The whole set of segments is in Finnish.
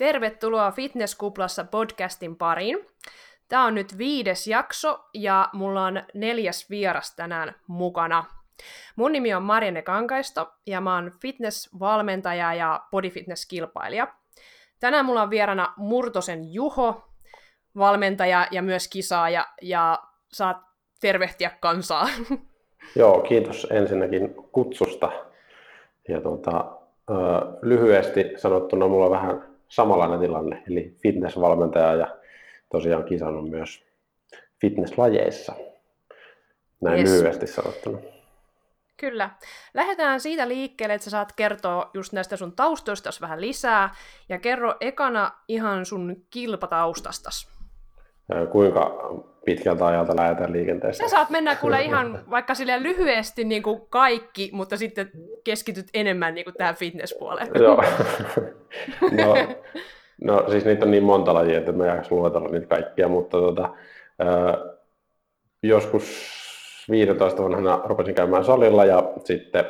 Tervetuloa Fitnesskuplassa podcastin pariin. Tämä on nyt viides jakso ja mulla on neljäs vieras tänään mukana. Mun nimi on Marianne Kankaisto ja mä oon fitnessvalmentaja ja bodyfitness-kilpailija. Tänään mulla on vierana Murtosen Juho, valmentaja ja myös kisaaja, ja saat tervehtiä kansaa. Joo, kiitos ensinnäkin kutsusta. Ja tuota, lyhyesti sanottuna mulla vähän samanlainen tilanne, eli fitnessvalmentaja ja tosiaan kisannut myös fitnesslajeissa. Näin yes. lyhyesti sanottuna. Kyllä. Lähdetään siitä liikkeelle, että sä saat kertoa just näistä sun taustoista vähän lisää, ja kerro ekana ihan sun kilpataustastas. Kuinka pitkältä ajalta lähdetään liikenteessä? Sä saat mennä kuule ihan vaikka sille lyhyesti niin kuin kaikki, mutta sitten keskityt enemmän niin kuin tähän fitnesspuoleen. Joo. no, no, siis niitä on niin monta lajia, että mä jaksa luetella niitä kaikkia, mutta tota, äh, joskus 15 vanhana rupesin käymään salilla ja sitten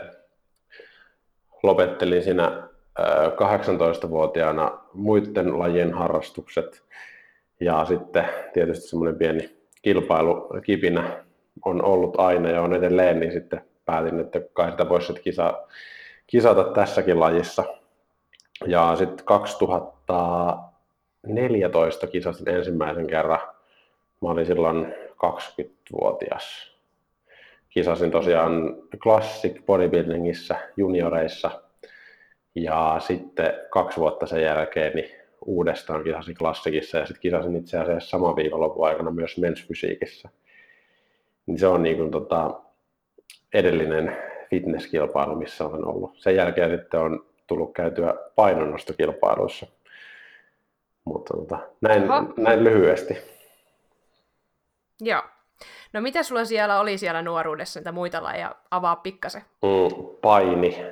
lopettelin siinä äh, 18-vuotiaana muiden lajien harrastukset ja sitten tietysti semmoinen pieni kilpailukipinä on ollut aina ja on edelleen, niin sitten päätin, että kai sitä voisi sitten kisa, kisata tässäkin lajissa. Ja sitten 2014 kisasin ensimmäisen kerran. Mä olin silloin 20-vuotias. Kisasin tosiaan Classic Bodybuildingissa junioreissa. Ja sitten kaksi vuotta sen jälkeen niin uudestaan kisasin klassikissa ja sitten kisasin itse asiassa saman viikonlopun aikana myös mensfysiikissä. Niin se on niin kuin, tota, edellinen fitnesskilpailu, missä olen ollut. Sen jälkeen sitten on tullut käytyä painonnostokilpailuissa. Mutta tota, näin, näin lyhyesti. Joo. No mitä sulla siellä oli siellä nuoruudessa, niitä muita lajeja? Avaa pikkasen. Mm, paini,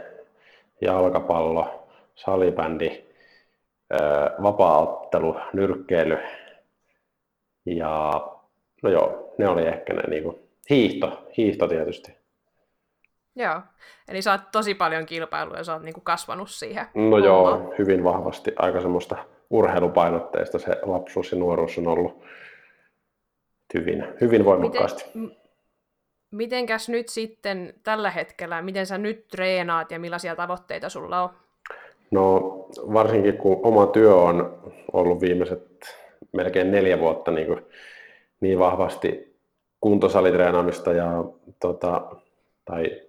jalkapallo, salibändi, vapaaottelu, nyrkkeily ja no joo, ne oli ehkä ne niin kuin, hiihto, hiihto tietysti. Joo, eli sä oot tosi paljon kilpailuja ja sä oot niin kuin kasvanut siihen. No joo, hyvin vahvasti. Aika semmoista urheilupainotteista se lapsuus ja nuoruus on ollut hyvin, hyvin voimakkaasti. Miten, mitenkäs nyt sitten tällä hetkellä, miten sä nyt treenaat ja millaisia tavoitteita sulla on? No varsinkin kun oma työ on ollut viimeiset melkein neljä vuotta niin, kuin, niin vahvasti kuntosalitreenaamista ja tota, tai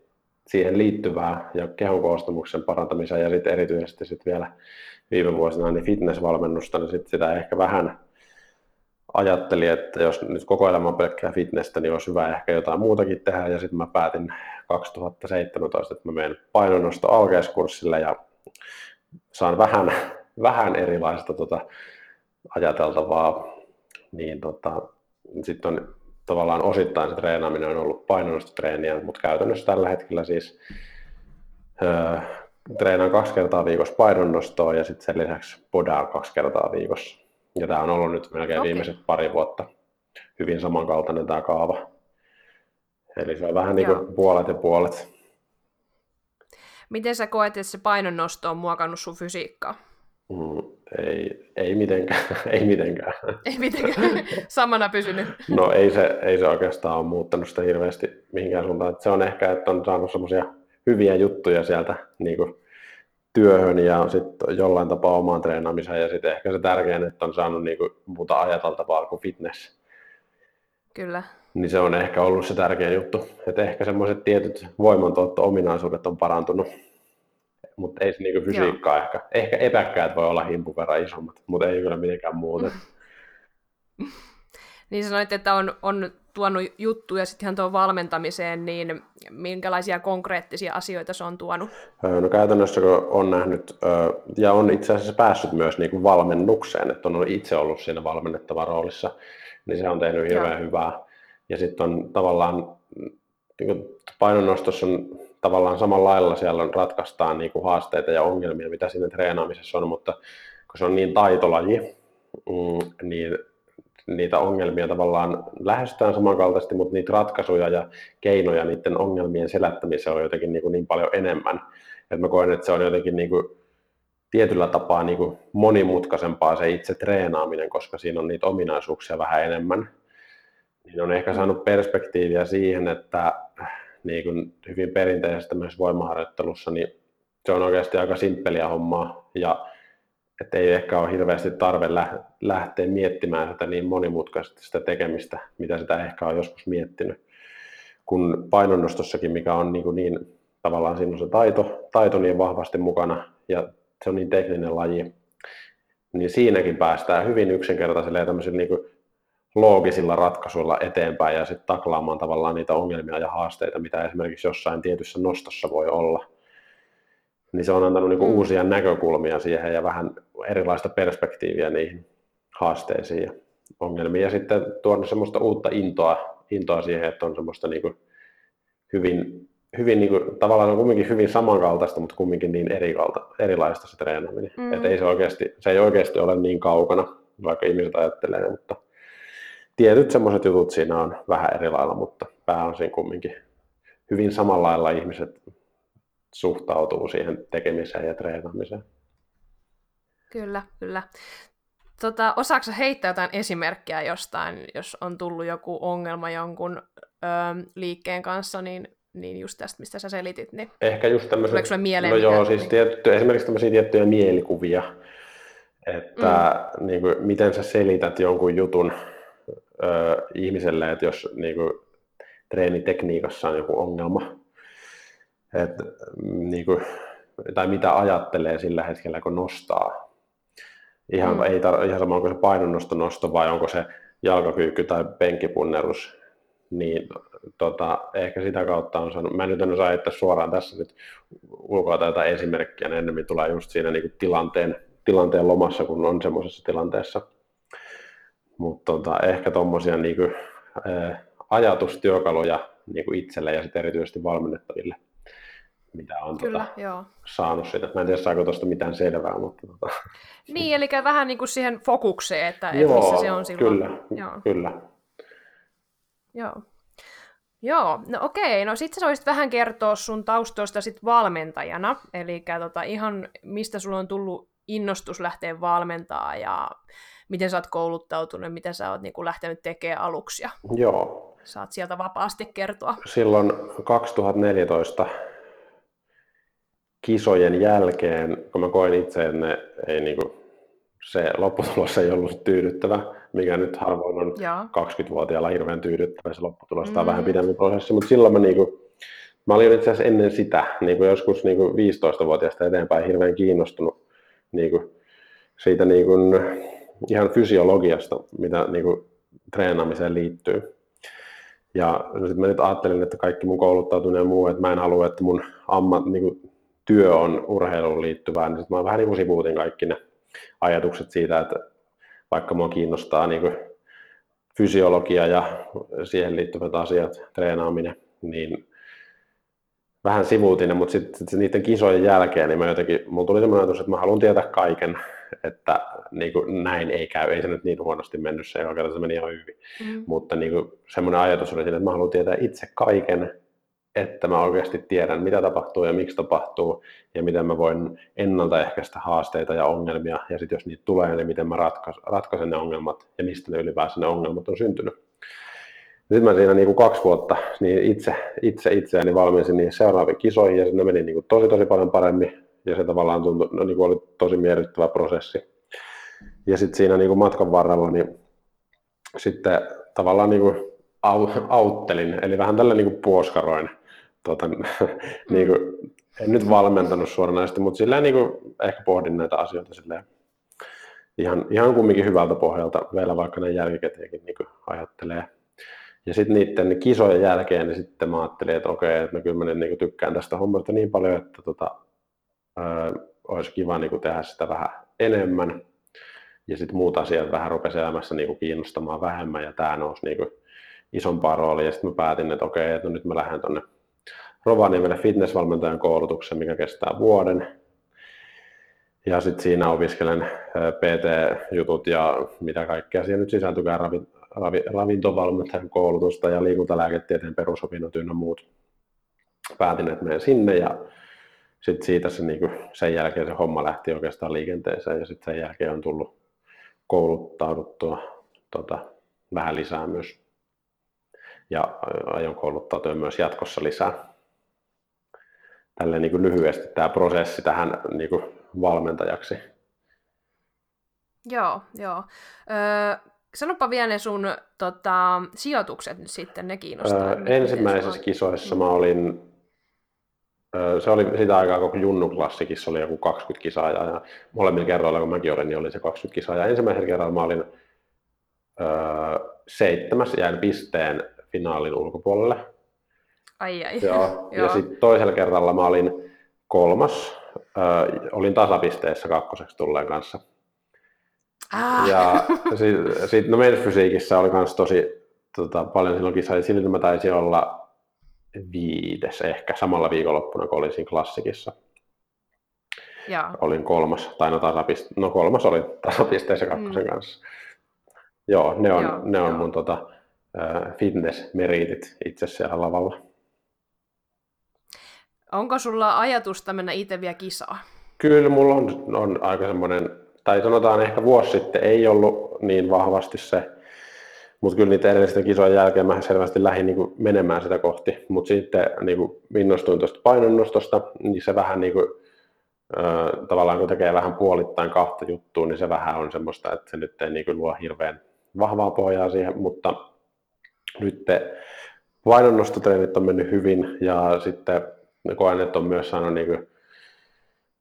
siihen liittyvää ja kehon koostumuksen parantamisen ja sitten erityisesti sit vielä viime vuosina niin fitnessvalmennusta, niin sit sitä ehkä vähän ajatteli, että jos nyt koko elämä on pelkkää fitnessä, niin olisi hyvä ehkä jotain muutakin tehdä. Ja sitten mä päätin 2017, että mä menen painonnosto alkeiskurssille ja saan vähän, vähän erilaista tota, ajateltavaa, niin tota, sitten on tavallaan osittain se treenaaminen on ollut painonnostotreeniä, mutta käytännössä tällä hetkellä siis öö, treenaan kaksi kertaa viikossa painonnostoa ja sitten sen lisäksi podaan kaksi kertaa viikossa. Ja tämä on ollut nyt melkein okay. viimeiset pari vuotta hyvin samankaltainen tämä kaava. Eli se on vähän niin kuin puolet ja puolet. Miten sä koet, että se painonnosto on muokannut sun fysiikkaa? Mm, ei, ei mitenkään. ei mitenkään. Ei mitenkään. Samana pysynyt. no ei se, ei se oikeastaan ole muuttanut sitä hirveästi mihinkään suuntaan. se on ehkä, että on saanut semmoisia hyviä juttuja sieltä niin kuin työhön ja sitten jollain tapaa omaan treenaamiseen ja sitten ehkä se tärkein, että on saanut niin kuin muuta ajateltavaa kuin fitness. Kyllä. Niin se on ehkä ollut se tärkein juttu. Että ehkä semmoiset tietyt voimantuotto-ominaisuudet on parantunut, mutta ei se niinku fysiikkaa Joo. ehkä. Ehkä epäkkäät voi olla himpun verran isommat, mutta ei kyllä mitenkään muuten. niin sanoit, että on, on tuonut juttuja sitten ihan tuon valmentamiseen, niin minkälaisia konkreettisia asioita se on tuonut? No käytännössä kun on nähnyt ja on itse asiassa päässyt myös niin kuin valmennukseen, että on itse ollut siinä valmennettava roolissa, niin se on tehnyt hirveän Joo. hyvää. Ja sitten on tavallaan, niin painonnostossa on tavallaan samalla lailla siellä on, ratkaistaan niin kuin haasteita ja ongelmia, mitä siinä treenaamisessa on, mutta kun se on niin taitolaji, mm, niin niitä ongelmia tavallaan lähestytään samankaltaisesti, mutta niitä ratkaisuja ja keinoja niiden ongelmien selättämiseen on jotenkin niin, kuin niin paljon enemmän. että mä koen, että se on jotenkin niin kuin tietyllä tapaa niin kuin monimutkaisempaa se itse treenaaminen, koska siinä on niitä ominaisuuksia vähän enemmän. Niin on ehkä saanut perspektiiviä siihen, että niin kuin hyvin perinteisesti myös voimaharjoittelussa, niin se on oikeasti aika simppeliä hommaa ja että ei ehkä ole hirveästi tarve lähteä miettimään sitä niin monimutkaisesti sitä tekemistä, mitä sitä ehkä on joskus miettinyt. Kun painonnostossakin, mikä on niin, niin tavallaan siinä on se taito, taito niin vahvasti mukana ja se on niin tekninen laji, niin siinäkin päästään hyvin yksinkertaisilla ja tämmöisillä niin kuin loogisilla ratkaisuilla eteenpäin ja sitten taklaamaan tavallaan niitä ongelmia ja haasteita, mitä esimerkiksi jossain tietyssä nostossa voi olla. Niin se on antanut niin kuin mm. uusia näkökulmia siihen ja vähän erilaista perspektiiviä niihin haasteisiin ja ongelmiin. Ja sitten tuonut semmoista uutta intoa, intoa siihen, että on semmoista niin kuin hyvin hyvin niin kuin, tavallaan on kumminkin hyvin samankaltaista, mutta kumminkin niin erikalta, erilaista se treenaaminen. Mm. Että ei se, oikeasti, se ei oikeasti ole niin kaukana, vaikka ihmiset ajattelee, mutta tietyt semmoiset jutut siinä on vähän eri lailla, mutta pääosin kumminkin hyvin samalla lailla ihmiset suhtautuu siihen tekemiseen ja treenaamiseen. Kyllä, kyllä. Tota, osaako heittää jotain esimerkkiä jostain, jos on tullut joku ongelma jonkun ö, liikkeen kanssa, niin niin just tästä, mistä sä selitit, niin Ehkä just tämmöiset, sulle mieleen? No joo, siis niin... tietty, esimerkiksi tämmöisiä tiettyjä mielikuvia, että mm. niin kuin, miten sä selität jonkun jutun ö, ihmiselle, että jos niin kuin, treenitekniikassa on joku ongelma, et, niin kuin, tai mitä ajattelee sillä hetkellä, kun nostaa. Ihan, mm. ei tar- ihan sama, onko se painonnosto nosto vai onko se jalkakyykky tai penkkipunnerus, niin tota, ehkä sitä kautta on saanut, mä nyt en osaa että suoraan tässä nyt ulkoa tätä esimerkkiä, ne ennemmin tulee just siinä niin tilanteen, tilanteen lomassa, kun on semmoisessa tilanteessa. Mutta tota, ehkä tuommoisia niin kuin, ää, ajatustyökaluja niin kuin itselle ja sitten erityisesti valmennettaville, mitä on Kyllä, tota, joo. saanut siitä. Mä en tiedä, saako tuosta mitään selvää, mutta... Tota... Niin, eli vähän niin kuin siihen fokukseen, että, että missä se on silloin. Kyllä, joo. kyllä. Joo. Joo, no okei, no sitten sä voisit vähän kertoa sun taustoista sit valmentajana, eli tota, ihan mistä sulla on tullut innostus lähteä valmentaa ja miten sä oot kouluttautunut, mitä sä oot niinku lähtenyt tekemään aluksi. Joo. Saat sieltä vapaasti kertoa. Silloin 2014 kisojen jälkeen, kun mä koin itse, että ne ei niinku, se lopputulos ei ollut tyydyttävä, mikä nyt harvoin on Joo. 20-vuotiaalla hirveän tyydyttävä se lopputulos. Mm. vähän pidempi prosessi, mutta silloin mä, niinku, mä olin itse asiassa ennen sitä, niinku joskus niinku 15-vuotiaasta eteenpäin hirveän kiinnostunut niinku, siitä niinku, ihan fysiologiasta, mitä niinku, treenaamiseen liittyy. Ja sitten mä nyt ajattelin, että kaikki mun kouluttautuneen muu, että mä en halua, että mun ammat, niin työ on urheiluun liittyvää, niin sitten mä vähän niin sivuutin kaikki ne ajatukset siitä, että vaikka minua kiinnostaa niin kuin fysiologia ja siihen liittyvät asiat, treenaaminen, niin vähän sivuutin, mutta sitten sit niiden kisojen jälkeen niin mä jotenkin, mulla tuli semmoinen ajatus, että mä haluan tietää kaiken, että niin kuin näin ei käy, ei se nyt niin huonosti mennyt, se kerta se meni ihan hyvin, mm. mutta niin kuin semmoinen ajatus oli siinä, että mä haluan tietää itse kaiken, että mä oikeasti tiedän, mitä tapahtuu ja miksi tapahtuu ja miten mä voin ennaltaehkäistä haasteita ja ongelmia ja sitten jos niitä tulee, niin miten mä ratkaisen, ratkaisen ne ongelmat ja mistä ne ylipäänsä ne ongelmat on syntynyt. Sitten mä siinä niin kuin kaksi vuotta niin itse, itse itseäni valmiisin niihin seuraaviin kisoihin ja ne meni niin kuin tosi tosi paljon paremmin ja se tavallaan tuntui, no niin kuin oli tosi miellyttävä prosessi. Ja sitten siinä niin kuin matkan varrella niin sitten tavallaan niin kuin auttelin, eli vähän tällä niin kuin puoskaroin tota, niin kuin, en nyt valmentanut suoranaisesti, mutta sillä niin kuin, ehkä pohdin näitä asioita silleen, ihan, ihan kumminkin hyvältä pohjalta vielä vaikka ne jälkikäteenkin niin ajattelee. Ja sitten niiden kisojen jälkeen niin sitten mä ajattelin, että okei, että mä kyllä mä niin tykkään tästä hommasta niin paljon, että tota, ö, olisi kiva niin tehdä sitä vähän enemmän. Ja sitten muut asiat vähän rupesi elämässä niin kiinnostamaan vähemmän ja tämä nousi niin isompaa roolia. Ja sitten mä päätin, että okei, että no nyt mä lähden tuonne Rovaniemelle fitnessvalmentajan koulutuksen, mikä kestää vuoden. Ja sitten siinä opiskelen PT-jutut ja mitä kaikkea siihen nyt sisältykään ravi, ravi, ravintovalmentajan koulutusta ja liikuntalääketieteen perusopinnot ynnä muut. Päätin, että menen sinne ja sitten siitä se, niin kuin, sen jälkeen se homma lähti oikeastaan liikenteeseen ja sitten sen jälkeen on tullut kouluttauduttua tota, vähän lisää myös. Ja aion kouluttautua myös jatkossa lisää. Tällä niin kuin lyhyesti tämä prosessi tähän niin kuin valmentajaksi. Joo, joo. Öö, sanopa vielä ne sun tota, sijoitukset nyt sitten, ne kiinnostaa. Öö, ensimmäisissä kisoissa mä olin se oli sitä aikaa, kun Junnu Klassikissa oli joku 20 kisaajaa ja molemmilla kerroilla, kun mäkin olin, niin oli se 20 kisaajaa. Ensimmäisellä kerralla mä olin öö, seitsemäs, jäin pisteen finaalin ulkopuolelle. Ai ai. Joo. ja sitten toisella kerralla mä olin kolmas, öö, olin tasapisteessä kakkoseksi tulleen kanssa. Ah. Ja sitten sit, no fysiikissä oli myös tosi tota, paljon silloin kisaajia. Silti mä taisin olla viides ehkä samalla viikonloppuna, kun olin siinä klassikissa. Ja. Olin kolmas, tai no, tasapiste, no kolmas oli tasapisteessä kakkosen mm. kanssa. Joo, ne on, Joo, ne on mun tota, fitness-meriitit itse siellä lavalla. Onko sulla ajatusta mennä itse vielä kisaa? Kyllä, mulla on, on aika semmoinen, tai sanotaan ehkä vuosi sitten ei ollut niin vahvasti se mutta kyllä niitä edellisten kisojen jälkeen mä selvästi lähdin niin kuin menemään sitä kohti, mutta sitten niin kuin innostuin tuosta painonnostosta, niin se vähän niin kuin, äh, tavallaan kun tekee vähän puolittain kahta juttua, niin se vähän on semmoista, että se nyt ei niin kuin luo hirveän vahvaa pohjaa siihen, mutta nyt painonnostotreenit on mennyt hyvin ja sitten koen, että on myös saanut niin kuin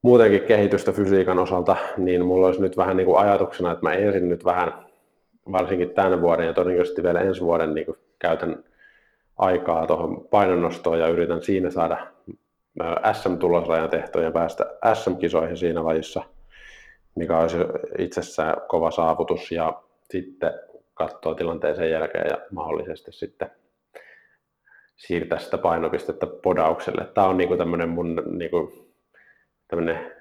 muutenkin kehitystä fysiikan osalta, niin mulla olisi nyt vähän niin kuin ajatuksena, että mä ensin nyt vähän varsinkin tämän vuoden ja todennäköisesti vielä ensi vuoden niin käytän aikaa tuohon painonnostoon ja yritän siinä saada SM-tulosrajan tehtyä ja päästä SM-kisoihin siinä lajissa, mikä olisi itsessään kova saavutus. Ja sitten katsoa tilanteen sen jälkeen ja mahdollisesti sitten siirtää sitä painopistettä podaukselle. Tämä on niin kuin tämmöinen mun niin kuin, tämmöinen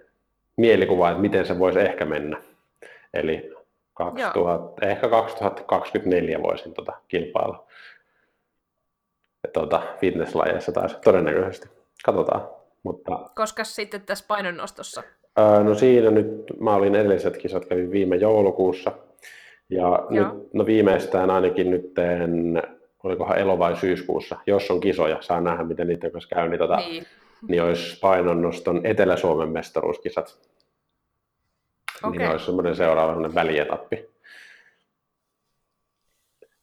mielikuva, että miten se voisi ehkä mennä. Eli 2000, ehkä 2024 voisin tota kilpailla tota, fitnesslajeissa taas todennäköisesti. Katsotaan. Mutta, Koska sitten tässä painonnostossa? Öö, no siinä nyt, mä olin edelliset kisat, kävin viime joulukuussa. Ja nyt, no viimeistään ainakin nyt teen, olikohan elo- vai syyskuussa, jos on kisoja, saa nähdä miten niiden kanssa käy, niin, tota, niin. niin olisi painonnoston Etelä-Suomen mestaruuskisat Okay. Niin olisi semmoinen seuraava semmoinen välietappi.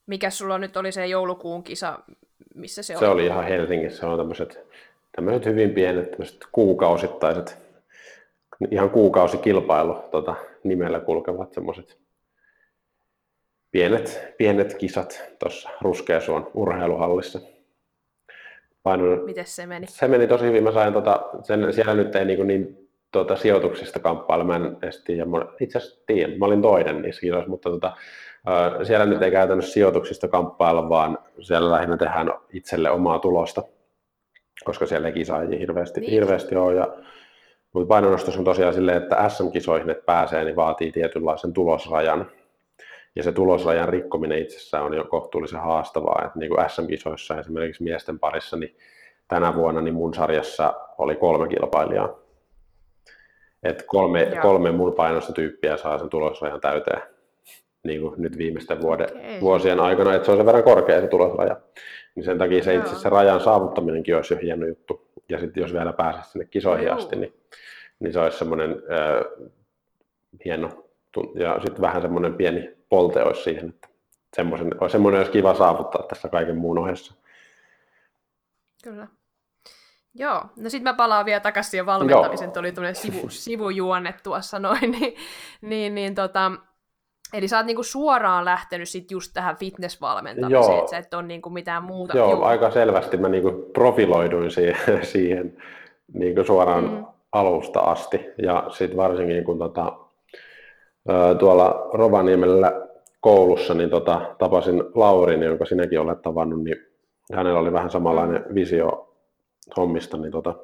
Mikä sulla nyt oli se joulukuun kisa, missä se, se oli? Se oli ihan Helsingissä, se on tämmöiset, tämmöiset hyvin pienet tämmöiset kuukausittaiset, ihan kuukausikilpailu tota, nimellä kulkevat semmoiset pienet, pienet kisat tuossa Ruskeasuon urheiluhallissa. Painon, Miten se meni? Se meni tosi hyvin. Mä sain tota, sen, siellä nyt ei niin, niin tuota, sijoituksista kamppailla. Mä en edes tiedä, itse asiassa tiedän, mä olin toinen niissä kisoissa, mutta tota, siellä nyt ei käytännössä sijoituksista kamppailla, vaan siellä lähinnä tehdään itselle omaa tulosta, koska siellä ei kisaajia hirveästi, niin. hirveästi ole. Ja, mutta painonnostus on tosiaan silleen, että SM-kisoihin että pääsee, niin vaatii tietynlaisen tulosrajan. Ja se tulosrajan rikkominen itsessään on jo kohtuullisen haastavaa. Että niin kuin SM-kisoissa esimerkiksi miesten parissa, niin tänä vuonna niin mun sarjassa oli kolme kilpailijaa että kolme, kolme mun painosta tyyppiä saa sen tulosrajan täyteen niin kuin nyt viimeisten vuoden, okay. vuosien aikana, että se on sen verran korkea se tulosraja. Niin sen takia se itse se rajan saavuttaminenkin olisi jo hieno juttu. Ja sitten jos vielä pääsisi sinne kisoihin Joo. asti, niin, niin se olisi semmoinen äh, hieno. Ja sitten vähän semmoinen pieni polte olisi siihen, että semmoisen, semmoinen olisi kiva saavuttaa tässä kaiken muun ohessa. Kyllä. Joo, no sitten mä palaan vielä takaisin siihen valmentamiseen, tuli tämmöinen sivu, sivujuonne tuossa noin, niin, niin, niin tota, Eli sä oot niinku suoraan lähtenyt sit just tähän fitnessvalmentamiseen, Joo. että sä et ole niinku mitään muuta. Joo, Joo, aika selvästi mä niinku profiloiduin siihen, siihen niinku suoraan mm. alusta asti. Ja sitten varsinkin kun tota, tuolla Rovaniemellä koulussa niin tota, tapasin Laurin, jonka sinäkin olet tavannut, niin hänellä oli vähän samanlainen mm. visio hommista, niin tota,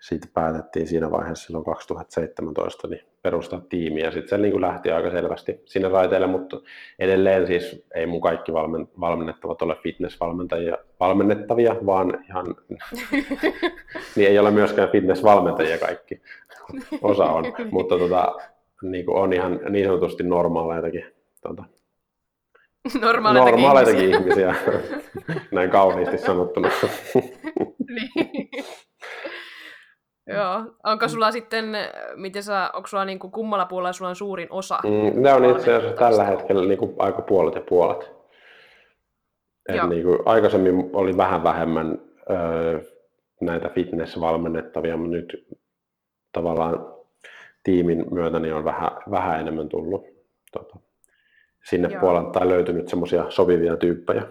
siitä päätettiin siinä vaiheessa silloin 2017 niin perustaa tiimiä. Ja sitten se niin kuin lähti aika selvästi sinne raiteille, mutta edelleen siis ei mun kaikki valmen, valmennettavat ole fitnessvalmentajia valmennettavia, vaan ihan, niin ei ole myöskään fitnessvalmentajia kaikki. Osa on, mutta tota, niin kuin on ihan niin sanotusti normaaleitakin tota, normaaleitakin, normaaleitakin ihmisiä. ihmisiä. Näin kauniisti sanottuna. niin. Joo. Onko sulla sitten, miten sä, onko sulla niin kuin, kummalla puolella sulla on suurin osa? Mm, ne on itse asiassa tällä hetkellä niin kuin, aika puolet ja puolet. Et niin kuin, aikaisemmin oli vähän vähemmän öö, näitä fitness-valmennettavia, mutta nyt tavallaan tiimin myötä niin on vähän, vähän enemmän tullut tota, sinne Joo. puolelle tai löytynyt semmoisia sopivia tyyppejä.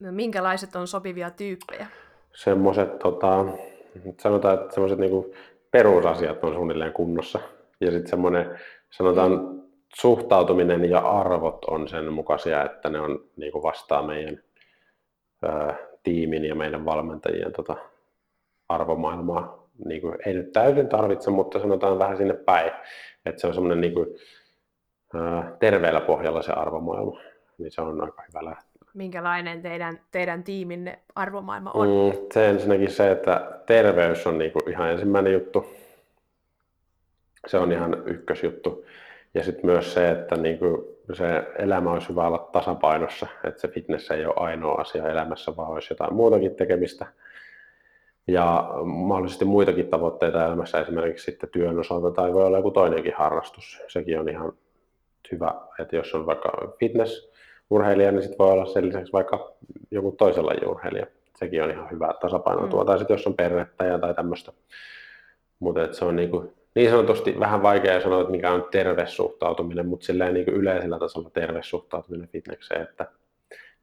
No, minkälaiset on sopivia tyyppejä? Semmoiset, tota, sanotaan, että semmoiset niinku perusasiat on suunnilleen kunnossa. Ja sitten semmoinen, sanotaan, suhtautuminen ja arvot on sen mukaisia, että ne on niinku vastaa meidän ää, tiimin ja meidän valmentajien tota, arvomaailmaa. Niinku, ei nyt täysin tarvitse, mutta sanotaan vähän sinne päin. Että se on semmoinen niinku, terveellä pohjalla se arvomaailma, niin se on aika hyvä lähtö. Minkälainen teidän, teidän tiiminne arvomaailma on? Mm, se ensinnäkin se, että terveys on niinku ihan ensimmäinen juttu. Se on ihan ykkösjuttu. Ja sitten myös se, että niinku se elämä olisi hyvä olla tasapainossa, että se fitness ei ole ainoa asia elämässä, vaan olisi jotain muutakin tekemistä. Ja mahdollisesti muitakin tavoitteita elämässä, esimerkiksi sitten työn osalta tai voi olla joku toinenkin harrastus. Sekin on ihan hyvä, että jos on vaikka fitnessurheilija, niin sitten voi olla sen lisäksi vaikka joku toisella urheilija. Sekin on ihan hyvä tasapainotua. Mm. Tai sitten jos on perhettä tai tämmöistä. Mutta se on niinku, niin sanotusti vähän vaikea sanoa, että mikä on terve suhtautuminen, mutta silleen niin yleisellä tasolla terve suhtautuminen fitnekseen, että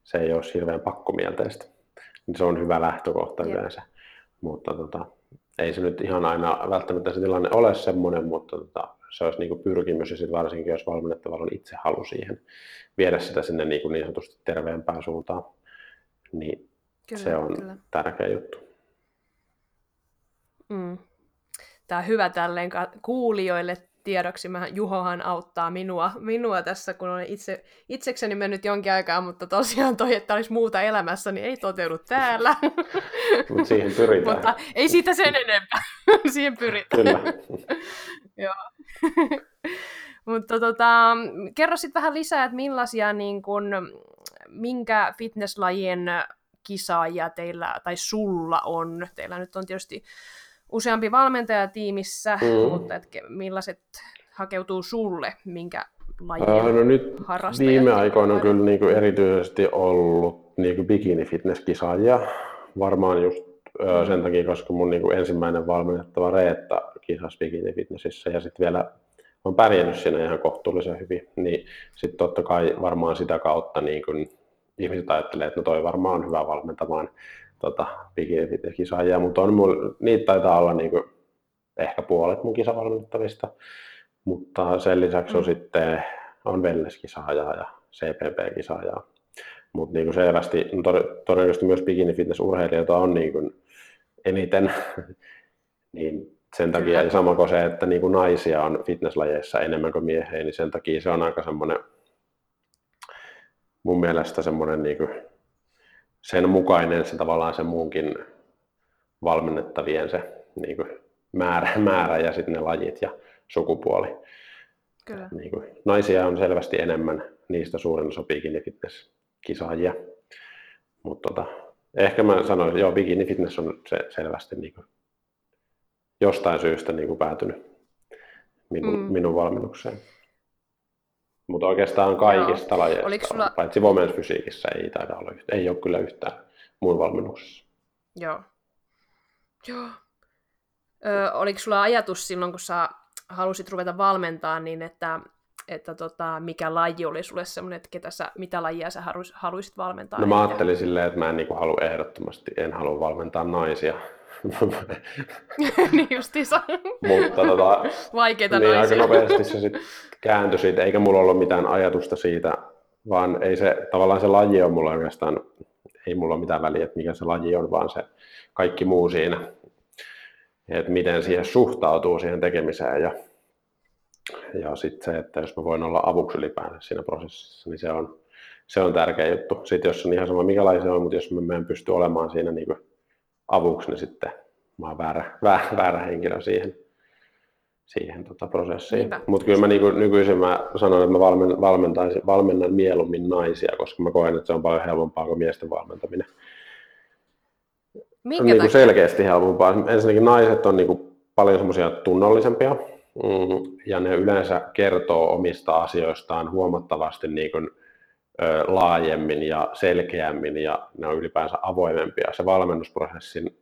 se ei ole hirveän pakkomielteistä. Niin se on hyvä lähtökohta yep. yleensä. Mutta tota, ei se nyt ihan aina välttämättä se tilanne ole semmoinen, mutta tota, se olisi niin pyrkimys ja sitten varsinkin, jos valmennettavalla on itse halu siihen viedä sitä sinne niin, kuin niin sanotusti terveempään suuntaan, niin kyllä, se on kyllä. tärkeä juttu. Mm. Tämä on hyvä tälleen kuulijoille tiedoksi. Mä, Juhohan auttaa minua, minua tässä, kun olen itse, itsekseni mennyt jonkin aikaa, mutta tosiaan toi, että olisi muuta elämässä, niin ei toteudu täällä. Mutta siihen pyritään. mutta ei siitä sen enempää. siihen pyritään. Kyllä. Joo. Mutta tota, kerro sitten vähän lisää, että millaisia, niin kun, minkä fitnesslajien kisaajia teillä tai sulla on. Teillä nyt on tietysti useampi valmentaja tiimissä, mm. mutta et millaiset hakeutuu sulle, minkä lajien no nyt viime aikoina on kyllä niin kuin erityisesti ollut niin kuin bikini-fitness-kisaajia. Varmaan just mm. sen takia, koska mun niin kuin ensimmäinen valmennettava Reetta kisasi bikini-fitnessissä ja sitten vielä on pärjännyt siinä ihan kohtuullisen hyvin, niin sitten totta kai varmaan sitä kautta niin kun ihmiset ajattelee, että no toi varmaan on hyvä valmentamaan tota, bikini-kisaajia, mutta on mul, niitä taitaa olla niin kuin, ehkä puolet mun kisavalmennettavista, mutta sen lisäksi on mm. sitten on wellness-kisaajaa ja CPP-kisaajaa. Mutta niin selvästi, no todennäköisesti myös bikini fitness urheilijoita on niin kuin eniten, niin sen takia, ja sama kuin se, että niin kuin naisia on fitnesslajeissa enemmän kuin miehiä, niin sen takia se on aika semmoinen, mun mielestä semmoinen niin kuin sen mukainen se tavallaan se muunkin valmennettavien se niin kuin määrä, määrä ja sitten ne lajit ja sukupuoli. Kyllä. Niin kuin, naisia on selvästi enemmän, niistä suurin osa bikini fitness kisaajia. Mutta tota, ehkä mä sanoisin, että joo, bikini fitness on se selvästi niin kuin jostain syystä niin kuin päätynyt minun, mm. minun valmennukseen. Mutta oikeastaan kaikista Joo. lajeista, sulla... paitsi women's fysiikissä ei taida olla, ei ole kyllä yhtään muun valmennuksessa. Joo. Joo. Ö, oliko sulla ajatus silloin, kun sä halusit ruveta valmentaa, niin että, että tota, mikä laji oli sulle semmoinen, että ketä sä, mitä lajia sä haluaisit valmentaa? No mä ajattelin silleen, että mä en niin halua ehdottomasti, en halua valmentaa naisia, niin justiinsa. Mutta tota, Vaikeita niin naisia. aika nopeasti se sitten kääntyi siitä, eikä mulla ollut mitään ajatusta siitä, vaan ei se, tavallaan se laji on mulla oikeastaan, ei mulla ole mitään väliä, että mikä se laji on, vaan se kaikki muu siinä. että miten siihen suhtautuu siihen tekemiseen ja, ja sitten se, että jos mä voin olla avuksi ylipäänsä siinä prosessissa, niin se on, se on tärkeä juttu. Sitten jos on ihan sama mikälainen on, mutta jos mä en pysty olemaan siinä niin avuksi, niin sitten mä oon väärä, väärä, väärä henkilö siihen, siihen tota prosessiin. Mutta kyllä mä niinku, nykyisin mä sanon, että mä valmen, valmennan mieluummin naisia, koska mä koen, että se on paljon helpompaa kuin miesten valmentaminen. Minkä niin kuin selkeästi helpompaa. Ensinnäkin naiset on niin kuin paljon semmoisia tunnollisempia mm, ja ne yleensä kertoo omista asioistaan huomattavasti niin kuin, laajemmin ja selkeämmin ja ne on ylipäänsä avoimempia. Se valmennusprosessin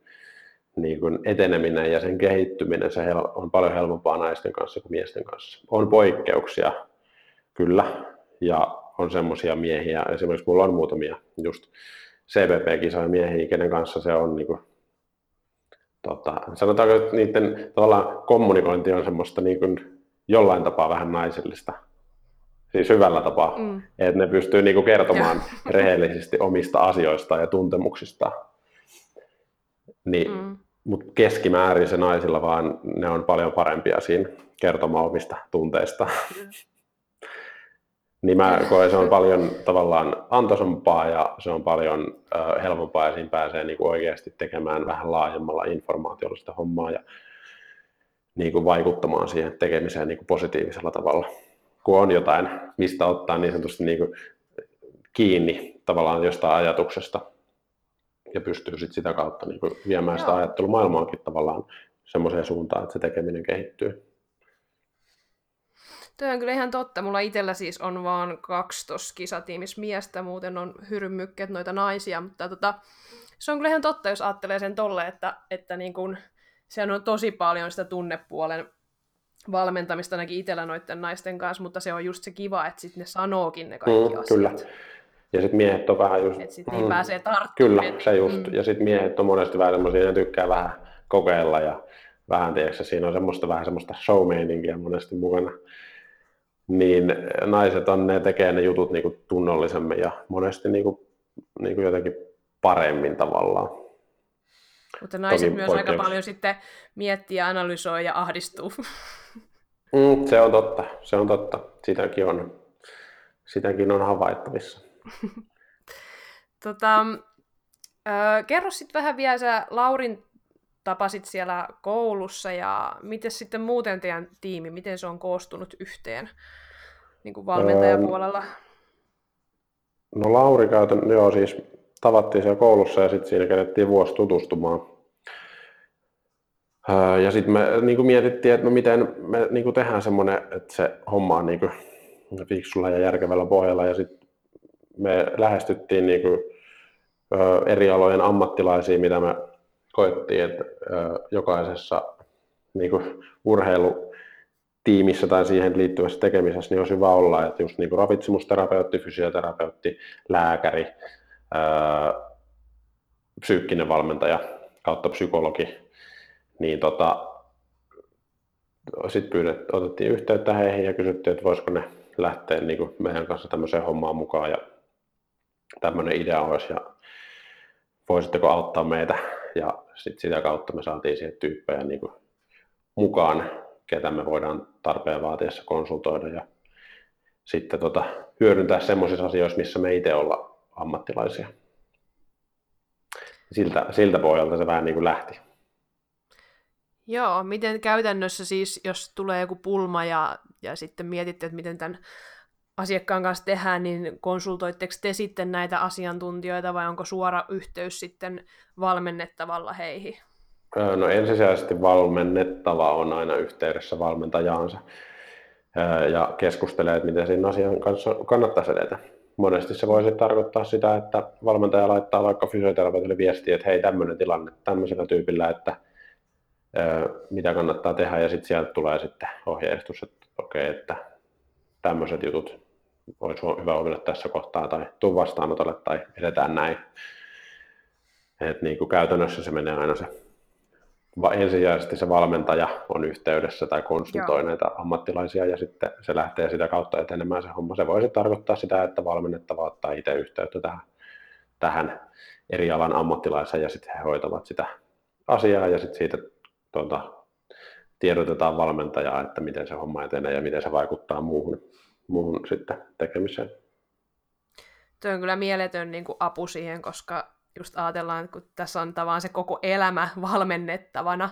niin kuin eteneminen ja sen kehittyminen se on paljon helpompaa naisten kanssa kuin miesten kanssa. On poikkeuksia, kyllä, ja on semmoisia miehiä, esimerkiksi mulla on muutamia just CVP-kisoja miehiä, kenen kanssa se on niin kuin, tota, sanotaanko, että niiden kommunikointi on semmoista niin kuin, jollain tapaa vähän naisellista. Siis hyvällä tapaa. Mm. Että ne pystyy niin kuin, kertomaan rehellisesti omista asioistaan ja tuntemuksistaan. Niin, mm. Mutta keskimäärin se naisilla vaan ne on paljon parempia siinä kertomaan omista tunteista. Mm. Niin mä koen, se on paljon tavallaan antoisampaa ja se on paljon äh, helpompaa ja siinä pääsee niin kuin oikeasti tekemään vähän laajemmalla informaatiolla sitä hommaa ja niin kuin vaikuttamaan siihen tekemiseen niin kuin positiivisella tavalla. Kun on jotain, mistä ottaa niin sanotusti niin kuin kiinni tavallaan jostain ajatuksesta ja pystyy sit sitä kautta niin kuin viemään sitä ajattelumaailmaankin tavallaan semmoiseen suuntaan, että se tekeminen kehittyy. Tuo on kyllä ihan totta. Mulla itsellä siis on vaan kaksi tuossa kisatiimissä miestä, muuten on hyrymykkeet noita naisia, mutta tota, se on kyllä ihan totta, jos ajattelee sen tolle, että, että niin kun, se on tosi paljon sitä tunnepuolen valmentamista ainakin itsellä noiden naisten kanssa, mutta se on just se kiva, että sitten ne sanookin ne kaikki mm, asiat. Kyllä. Ja sitten miehet on vähän just... Että sitten mm, pääsee tarttumaan. Kyllä, se just. Mm. Ja sitten miehet on monesti vähän semmoisia, ne tykkää vähän kokeilla ja vähän, tiedätkö, siinä on semmoista vähän semmoista show monesti mukana niin naiset on, ne tekee ne jutut niin kuin tunnollisemmin ja monesti niin kuin, niin kuin jotenkin paremmin tavallaan. Mutta naiset Toki myös aika paljon sitten miettii ja analysoi ja ahdistuu. Mm, se on totta, se on totta. Sitäkin on, sitäkin on havaittavissa. tota, äh, kerro sitten vähän vielä, sä Laurin tapasit siellä koulussa ja miten sitten muuten teidän tiimi, miten se on koostunut yhteen niin kuin valmentajapuolella? No Lauri käytän, joo siis tavattiin siellä koulussa ja sitten siinä kädettiin vuosi tutustumaan. Ja sitten me niin kuin mietittiin, että no miten me niin kuin tehdään semmoinen, että se homma on niin kuin fiksulla ja järkevällä pohjalla. Ja sitten me lähestyttiin niin kuin, eri alojen ammattilaisia, mitä me koettiin, että jokaisessa niin kuin urheilutiimissä tai siihen liittyvässä tekemisessä niin olisi hyvä olla, että just niin kuin ravitsemusterapeutti, fysioterapeutti, lääkäri, psyykkinen valmentaja kautta psykologi, niin tota, sitten pyydet, otettiin yhteyttä heihin ja kysyttiin, että voisiko ne lähteä niin kuin meidän kanssa tämmöiseen hommaan mukaan ja tämmöinen idea olisi ja voisitteko auttaa meitä ja sit sitä kautta me saatiin siihen tyyppejä niin kuin mukaan, ketä me voidaan tarpeen vaatiessa konsultoida ja sitten tota, hyödyntää sellaisissa asioissa, missä me itse olla ammattilaisia. Siltä, siltä pohjalta se vähän niin kuin lähti. Joo, miten käytännössä siis, jos tulee joku pulma ja, ja sitten mietitte, että miten tämän asiakkaan kanssa tehdään, niin konsultoitteko te sitten näitä asiantuntijoita vai onko suora yhteys sitten valmennettavalla heihin? No ensisijaisesti valmennettava on aina yhteydessä valmentajaansa ja keskustelee, että miten siinä asian kanssa kannattaisi edetä. Monesti se voisi tarkoittaa sitä, että valmentaja laittaa vaikka fysioterapeutille viestiä, että hei tämmöinen tilanne tämmöisellä tyypillä, että mitä kannattaa tehdä ja sitten sieltä tulee sitten ohjeistus, että okei, okay, että tämmöiset jutut olisi hyvä oville tässä kohtaa tai tuu vastaanotolle tai edetään näin. Et niin kuin käytännössä se menee aina se ensisijaisesti se valmentaja on yhteydessä tai konsultoi Joo. näitä ammattilaisia ja sitten se lähtee sitä kautta etenemään se homma. Se voisi tarkoittaa sitä, että valmennettava ottaa itse yhteyttä tähän, tähän eri alan ammattilaiseen ja sitten he hoitavat sitä asiaa ja sitten siitä tuota, tiedotetaan valmentajaa, että miten se homma etenee ja miten se vaikuttaa muuhun, muuhun sitten tekemiseen. Tuo on kyllä mieletön niin kuin apu siihen, koska just ajatellaan, että kun tässä on tavallaan se koko elämä valmennettavana,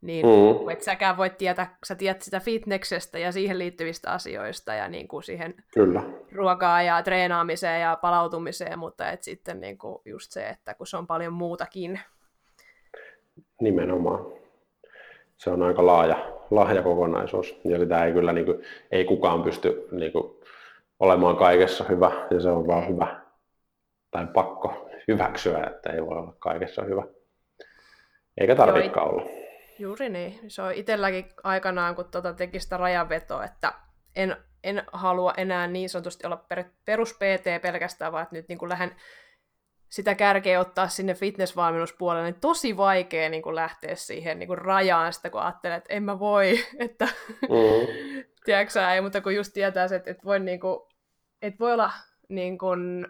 niin mm. et säkään voit tietää, sä tiedät sitä fitneksestä ja siihen liittyvistä asioista ja niin kuin siihen Kyllä. ruokaa ja treenaamiseen ja palautumiseen, mutta et sitten niin kuin just se, että kun se on paljon muutakin. Nimenomaan. Se on aika laaja, laaja kokonaisuus ja sitä ei kyllä niin kuin, ei kukaan pysty niin kuin, olemaan kaikessa hyvä ja se on vaan hyvä tai pakko hyväksyä, että ei voi olla kaikessa hyvä. Eikä tarvitsekaan olla. Juuri niin. Se on itselläkin aikanaan, kun tuota teki sitä rajanvetoa, että en, en halua enää niin sanotusti olla per, perus PT pelkästään, vaan että nyt niin kuin lähden sitä kärkeä ottaa sinne fitnessvalmennuspuolelle, niin tosi vaikea niin kuin lähteä siihen niin kuin rajaan sitä, kun ajattelee, että en mä voi, että mm. tiedätkö ei, mutta kun just tietää että, että, voi, niin kuin, että voi olla niin kuin,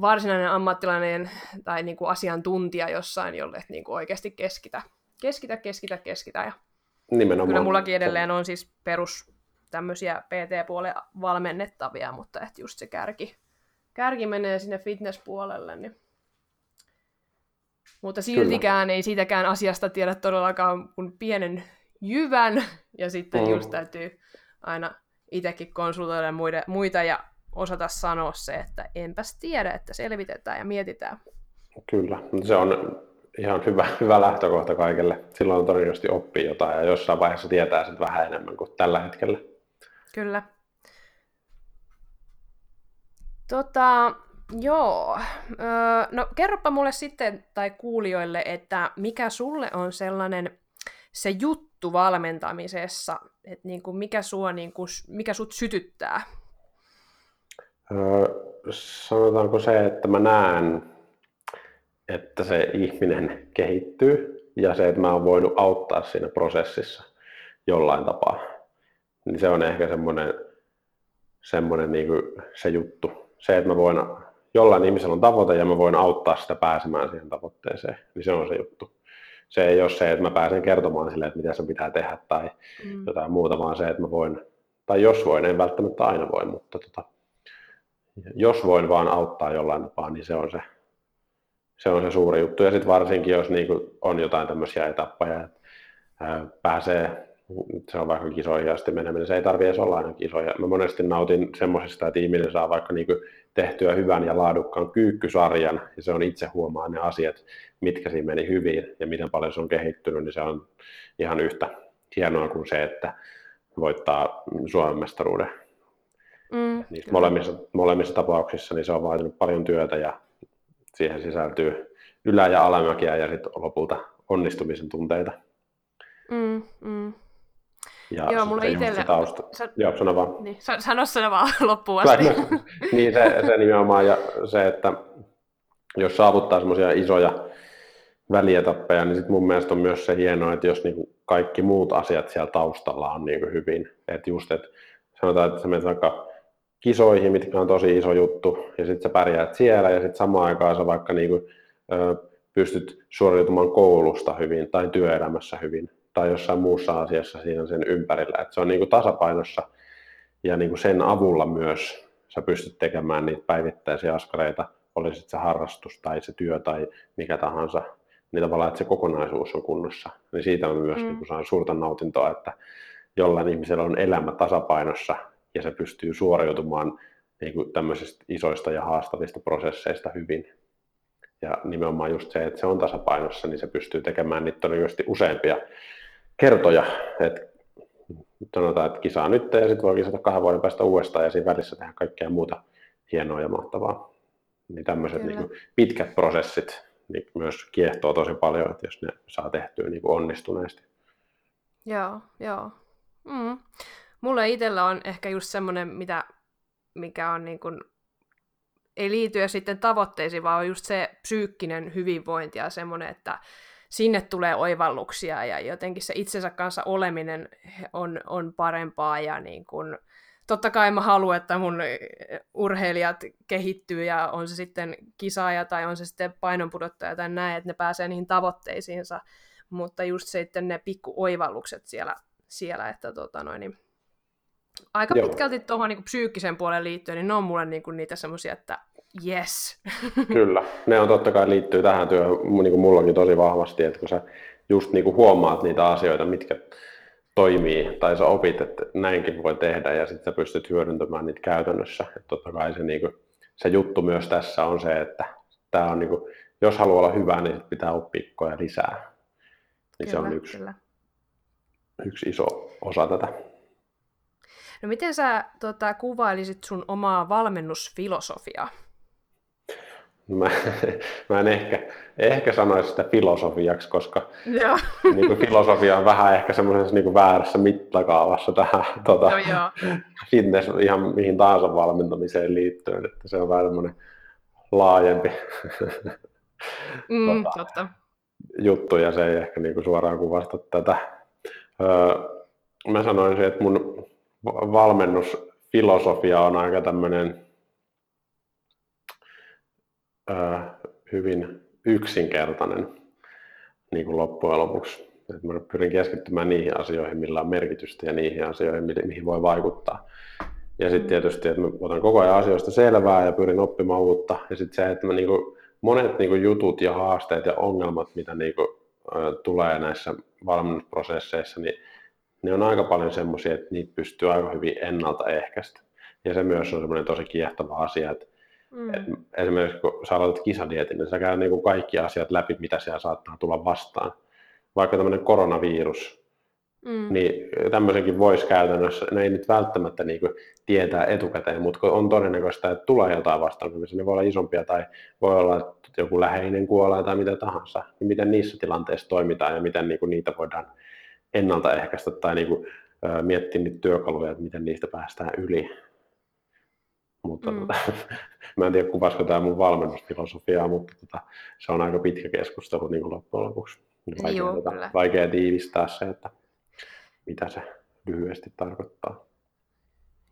varsinainen ammattilainen tai niin kuin asiantuntija jossain, jolle niin kuin oikeasti keskitä keskitä, keskitä, keskitä. Ja Nimenomaan. Kyllä mullakin edelleen on siis perus tämmöisiä PT-puolen valmennettavia, mutta että just se kärki, kärki menee sinne fitnesspuolelle, niin mutta siltikään Kyllä. ei siitäkään asiasta tiedä todellakaan kuin pienen jyvän, ja sitten mm. just täytyy aina itsekin konsultoida muita, muita ja osata sanoa se, että enpäs tiedä, että selvitetään ja mietitään. Kyllä, se on ihan hyvä, hyvä lähtökohta kaikille. Silloin todennäköisesti oppii jotain ja jossain vaiheessa tietää sitten vähän enemmän kuin tällä hetkellä. Kyllä. Tota, joo. Öö, no kerropa mulle sitten tai kuulijoille, että mikä sulle on sellainen se juttu valmentamisessa, että niin kuin mikä, sua, niin kuin, mikä sut sytyttää? Öö, sanotaanko se, että mä näen että se ihminen kehittyy ja se, että mä oon voinut auttaa siinä prosessissa jollain tapaa. Niin se on ehkä semmoinen, semmoinen niin se juttu. Se, että mä voin, jollain ihmisellä on tavoite ja mä voin auttaa sitä pääsemään siihen tavoitteeseen, niin se on se juttu. Se ei ole se, että mä pääsen kertomaan sille, että mitä se pitää tehdä tai mm. jotain muuta, vaan se, että mä voin, tai jos voin, en välttämättä aina voi, mutta tota, jos voin vaan auttaa jollain tapaa, niin se on se, se on se suuri juttu. Ja sitten varsinkin, jos niin on jotain tämmöisiä etappeja, että pääsee, se on vaikka kisoihin asti meneminen, se ei tarvitse edes olla aina kisoja. Mä monesti nautin semmoisesta, että ihminen saa vaikka niin tehtyä hyvän ja laadukkaan kyykkysarjan, ja se on itse huomaa ne asiat, mitkä siinä meni hyvin ja miten paljon se on kehittynyt, niin se on ihan yhtä hienoa kuin se, että voittaa Suomen mestaruuden. Mm, Niissä molemmissa, molemmissa tapauksissa niin se on vaatinut paljon työtä ja siihen sisältyy ylä- ja alamäkiä ja sitten lopulta onnistumisen tunteita. Mm, mm. Ja Joo, mulla itselle... Tausta... Sä... Joo, sano vaan. Niin, sano sano vaan loppuun asti. niin, se, se nimenomaan ja se, että jos saavuttaa semmoisia isoja välietappeja, niin sitten mun mielestä on myös se hienoa, että jos niinku kaikki muut asiat siellä taustalla on niinku hyvin. Että just, että sanotaan, että sä menet vaikka kisoihin, mitkä on tosi iso juttu, ja sitten sä pärjäät siellä, ja sitten samaan aikaan sä vaikka niinku, ö, pystyt suoriutumaan koulusta hyvin, tai työelämässä hyvin, tai jossain muussa asiassa siinä sen ympärillä. Et se on niinku tasapainossa, ja niinku sen avulla myös sä pystyt tekemään niitä päivittäisiä askareita, olisi se harrastus tai se työ tai mikä tahansa, niin tavallaan, että se kokonaisuus on kunnossa. Niin siitä on myös mm. niin saan suurta nautintoa, että jollain ihmisellä on elämä tasapainossa ja se pystyy suoriutumaan niin kuin tämmöisistä isoista ja haastavista prosesseista hyvin. Ja nimenomaan just se, että se on tasapainossa, niin se pystyy tekemään niitä todennäköisesti useampia kertoja. että sanotaan, että kisaa nyt ja sitten voi kisata kahden vuoden päästä uudestaan ja siinä välissä tehdä kaikkea muuta hienoa ja mahtavaa. Niin tämmöiset niin pitkät prosessit niin myös kiehtoo tosi paljon, että jos ne saa tehtyä niin kuin onnistuneesti. Joo, joo. Mm. Mulle itsellä on ehkä just semmoinen, mitä, mikä on niin kuin, ei liity sitten tavoitteisiin, vaan on just se psyykkinen hyvinvointi ja semmoinen, että sinne tulee oivalluksia ja jotenkin se itsensä kanssa oleminen on, on parempaa ja niin kuin, totta kai mä haluan, että mun urheilijat kehittyy ja on se sitten kisaaja tai on se sitten painonpudottaja tai näin, että ne pääsee niihin tavoitteisiinsa, mutta just sitten ne pikku oivallukset siellä, siellä että tota noin, niin aika Joo. pitkälti tuohon niin psyykkisen puolen liittyen, niin ne on mulle niin kuin niitä semmoisia, että yes. Kyllä, ne on totta kai liittyy tähän työhön, niin kuin mullakin tosi vahvasti, että kun sä just niin kuin huomaat niitä asioita, mitkä toimii, tai sä opit, että näinkin voi tehdä, ja sitten sä pystyt hyödyntämään niitä käytännössä. Että totta kai se, niin kuin, se juttu myös tässä on se, että tämä on, niin kuin, jos haluaa olla hyvä, niin pitää oppia koja lisää. Niin kyllä, se on yksi, kyllä. yksi iso osa tätä. No miten sä tota, kuvailisit sun omaa valmennusfilosofiaa? Mä, mä en ehkä, ehkä sanoisi sitä filosofiaksi, koska joo. Niin kuin filosofia on vähän ehkä semmoisessa niin väärässä mittakaavassa tähän tota, no, fitness ihan mihin tahansa valmentamiseen liittyen, että se on vähän semmoinen laajempi mm, tota, totta. juttu ja se ei ehkä niin kuin suoraan kuvasta tätä. Öö, mä sanoisin, että mun valmennusfilosofia on aika tämmöinen hyvin yksinkertainen niin kuin loppujen lopuksi. Et mä pyrin keskittymään niihin asioihin, millä on merkitystä ja niihin asioihin, mihin voi vaikuttaa. Ja sitten mm. tietysti, että mä otan koko ajan asioista selvää ja pyrin oppimaan uutta. Ja sitten se, että mä niinku, monet niinku jutut ja haasteet ja ongelmat, mitä niinku, ä, tulee näissä valmennusprosesseissa, niin ne on aika paljon semmoisia, että niitä pystyy aika hyvin ennaltaehkäistä. Ja se myös on semmoinen tosi kiehtova asia, että Mm. Et esimerkiksi kun sä aloitat kisadietin, niin sä käy niin kuin kaikki asiat läpi, mitä siellä saattaa tulla vastaan. Vaikka tämmöinen koronavirus, mm. niin tämmöisenkin voisi käytännössä, ne ei nyt välttämättä niin kuin tietää etukäteen, mutta on todennäköistä, että tulee jotain vastaan, ne voi olla isompia tai voi olla että joku läheinen kuolee tai mitä tahansa, niin miten niissä tilanteissa toimitaan ja miten niin kuin niitä voidaan ennaltaehkäistä tai niin kuin, miettiä niitä työkaluja, että miten niistä päästään yli. Mutta mm. tota, mä en tiedä kuvasiko tämä mun valmennusfilosofiaa, mutta tota, se on aika pitkä keskustelu niin kuin loppujen lopuksi. Vaikea, Joo, tota, vaikea tiivistää se, että mitä se lyhyesti tarkoittaa.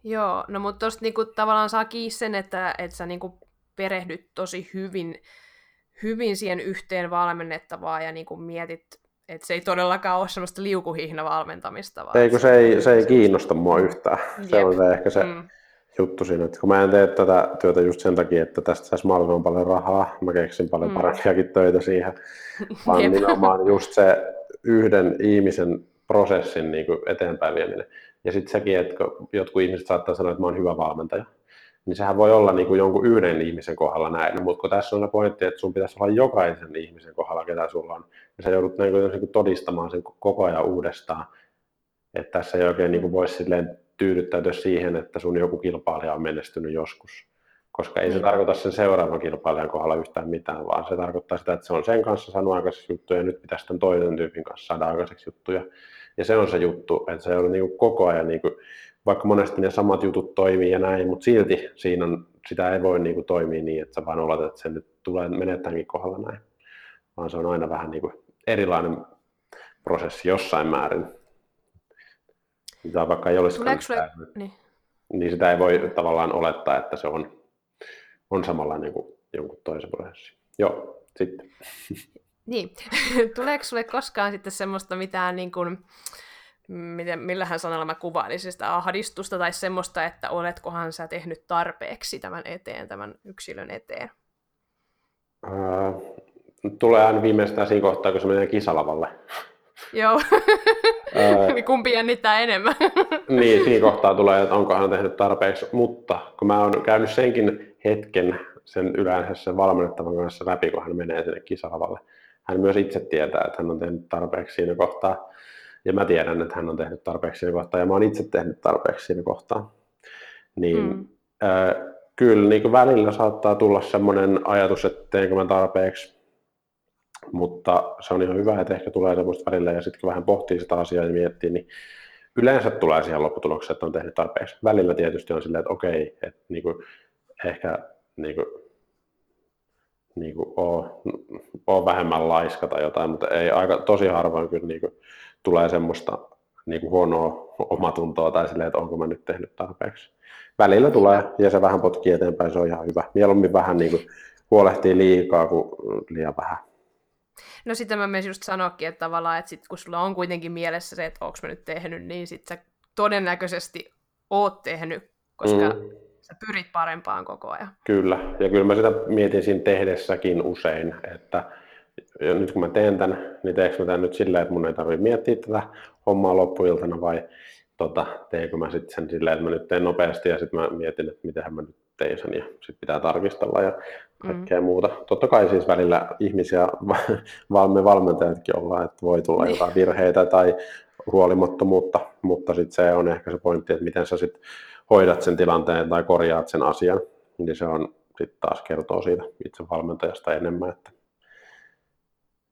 Joo, no mutta tuosta niinku, tavallaan saa kiinni sen, että, että sä niinku perehdyt tosi hyvin, hyvin siihen yhteen valmennettavaa ja niinku mietit, että se ei todellakaan ole semmoista liukuhihna-valmentamista. Vaan ei, kun se ei, se ei kiinnosta mua yhtään. Jep. Se on se ehkä se, mm juttu siinä, että kun mä en tee tätä työtä just sen takia, että tästä saisi mahdollisimman paljon rahaa, mä keksin paljon mm. parempiakin töitä siihen, vaan Jep. nimenomaan just se yhden ihmisen prosessin niin kuin eteenpäin vieminen. Ja sitten sekin, että kun jotkut ihmiset saattaa sanoa, että mä oon hyvä valmentaja, niin sehän voi olla niin kuin jonkun yhden ihmisen kohdalla näin, mutta kun tässä on se pointti, että sun pitäisi olla jokaisen ihmisen kohdalla, ketä sulla on, ja sä joudut niin kuin, niin kuin todistamaan sen koko ajan uudestaan, että tässä ei oikein niin kuin voisi silleen tyydyttäytyä siihen, että sun joku kilpailija on menestynyt joskus. Koska ei se mm. tarkoita sen seuraavan kilpailijan kohdalla yhtään mitään, vaan se tarkoittaa sitä, että se on sen kanssa saanut aikaiseksi juttuja ja nyt pitäisi tämän toisen tyypin kanssa saada aikaiseksi juttuja. Ja se on se juttu, että se on niin koko ajan, niin kuin, vaikka monesti ne samat jutut toimii ja näin, mutta silti siinä on, sitä ei voi niin kuin, toimia niin, että sä vaan oletat, että se nyt tulee menettäänkin kohdalla näin. Vaan se on aina vähän niin kuin, erilainen prosessi jossain määrin. Tai vaikka ei olisi sulle... niin. niin sitä ei voi tavallaan olettaa, että se on, on samanlainen kuin jonkun toisen prosessi. Joo, sitten. Niin. Tuleeko sulle koskaan sitten semmoista mitään, niin kuin, miten, millähän sanalla mä kuvailisin sitä ahdistusta tai semmoista, että oletkohan sä tehnyt tarpeeksi tämän eteen, tämän yksilön eteen? Ää, tulee aina viimeistään siinä kohtaa, kun se menee kisalavalle. Joo. Ää, Kumpi jännittää enemmän? niin, siinä kohtaa tulee, että onko hän tehnyt tarpeeksi, mutta kun mä oon käynyt senkin hetken sen yleensä sen valmennettavan kanssa läpi, kun hän menee sinne kisalavalle. Hän myös itse tietää, että hän on tehnyt tarpeeksi siinä kohtaa. Ja mä tiedän, että hän on tehnyt tarpeeksi siinä kohtaa, ja mä oon itse tehnyt tarpeeksi siinä kohtaa. Niin mm. äh, kyllä niin kuin välillä saattaa tulla semmoinen ajatus, että teenkö mä tarpeeksi, mutta se on ihan hyvä, että ehkä tulee semmoista välillä ja sitten kun vähän pohtii sitä asiaa ja miettii, niin yleensä tulee siihen lopputulokseen, että on tehnyt tarpeeksi. Välillä tietysti on silleen, että okei, että niin kuin, ehkä niin kuin, niin kuin oo, oo vähemmän laiska tai jotain, mutta ei aika, tosi harvoin kyllä niin kuin, tulee semmoista niin kuin huonoa omatuntoa tai silleen, että onko mä nyt tehnyt tarpeeksi. Välillä tulee ja se vähän potkii eteenpäin, se on ihan hyvä. Mieluummin vähän niin kuin, huolehtii liikaa kuin liian vähän. No sitä mä myös just sanokin, että tavallaan, että sit kun sulla on kuitenkin mielessä se, että onko mä nyt tehnyt, niin sit sä todennäköisesti oot tehnyt, koska mm. sä pyrit parempaan koko ajan. Kyllä, ja kyllä mä sitä mietin siinä tehdessäkin usein, että ja nyt kun mä teen tämän, niin teekö mä tämän nyt silleen, että mun ei tarvitse miettiä tätä hommaa loppuiltana vai tota, teenkö mä sitten sen silleen, että mä nyt teen nopeasti ja sitten mä mietin, että miten mä nyt tein sen ja sitten pitää tarkistella ja kaikkea mm. muuta. Totta kai siis välillä ihmisiä, me valmentajatkin ollaan, että voi tulla niin. jotain virheitä tai huolimattomuutta, mutta sitten se on ehkä se pointti, että miten sä sitten hoidat sen tilanteen tai korjaat sen asian, niin se on sitten taas kertoo siitä itse valmentajasta enemmän, että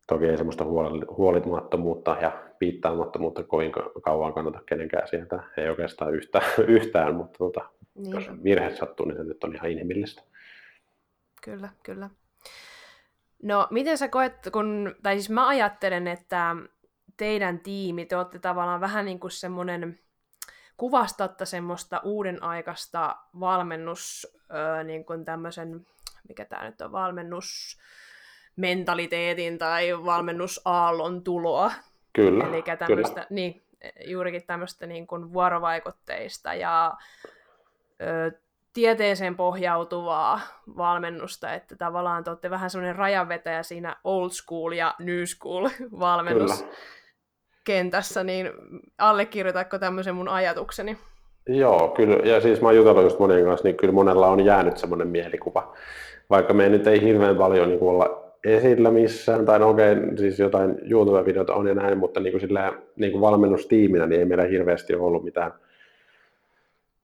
toki ei semmoista huolimattomuutta ja piittaamattomuutta kovin kauan kannata kenenkään sieltä, ei oikeastaan yhtään, yhtään mutta tota, niin. jos virhe sattuu, niin se nyt on ihan inhimillistä. Kyllä, kyllä. No, miten sä koet, kun, tai siis mä ajattelen, että teidän tiimi, te olette tavallaan vähän niin kuin semmoinen, kuvastatte semmoista uuden aikaista valmennus, öö, niin kuin tämmöisen, mikä tämä nyt on, valmennus, mentaliteetin tai valmennusaallon tuloa. Kyllä, Eli tämmöistä, niin, juurikin tämmöistä niin kuin vuorovaikutteista ja ö, tieteeseen pohjautuvaa valmennusta, että tavallaan te olette vähän semmoinen rajanvetäjä siinä old school ja new school valmennuskentässä, niin allekirjoitatko tämmöisen mun ajatukseni? Joo, kyllä. Ja siis mä oon jutellut just monien kanssa, niin kyllä monella on jäänyt semmoinen mielikuva. Vaikka me nyt ei hirveän paljon niin olla esillä missään, tai no okei, okay, siis jotain YouTube-videota on ja näin, mutta niin kuin sillä, niin kuin valmennustiiminä niin ei meillä hirveästi ole ollut mitään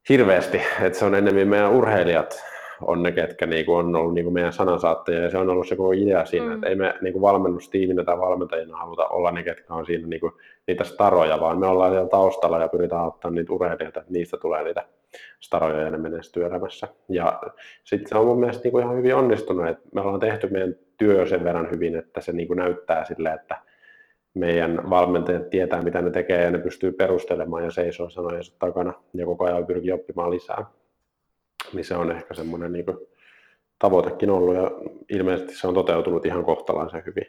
hirveästi, että se on enemmän meidän urheilijat on ne, ketkä niin kuin on ollut niin kuin meidän sanansaattajia, ja se on ollut se koko idea siinä, mm. että ei me niin kuin valmennustiiminä tai valmentajina haluta olla ne, ketkä on siinä niin kuin, niitä staroja, vaan me ollaan siellä taustalla ja pyritään ottaa niitä urheilijoita, että niistä tulee niitä staroja ja ne menestyy elämässä. Ja sitten se on mun mielestä niin kuin ihan hyvin onnistunut, että me ollaan tehty meidän työ sen verran hyvin, että se niin kuin näyttää sille, että meidän valmentajat tietää, mitä ne tekee ja ne pystyy perustelemaan ja seisoo sanojensa takana ja koko ajan pyrkii oppimaan lisää. Niin se on ehkä semmoinen niin tavoitekin ollut ja ilmeisesti se on toteutunut ihan kohtalaisen hyvin.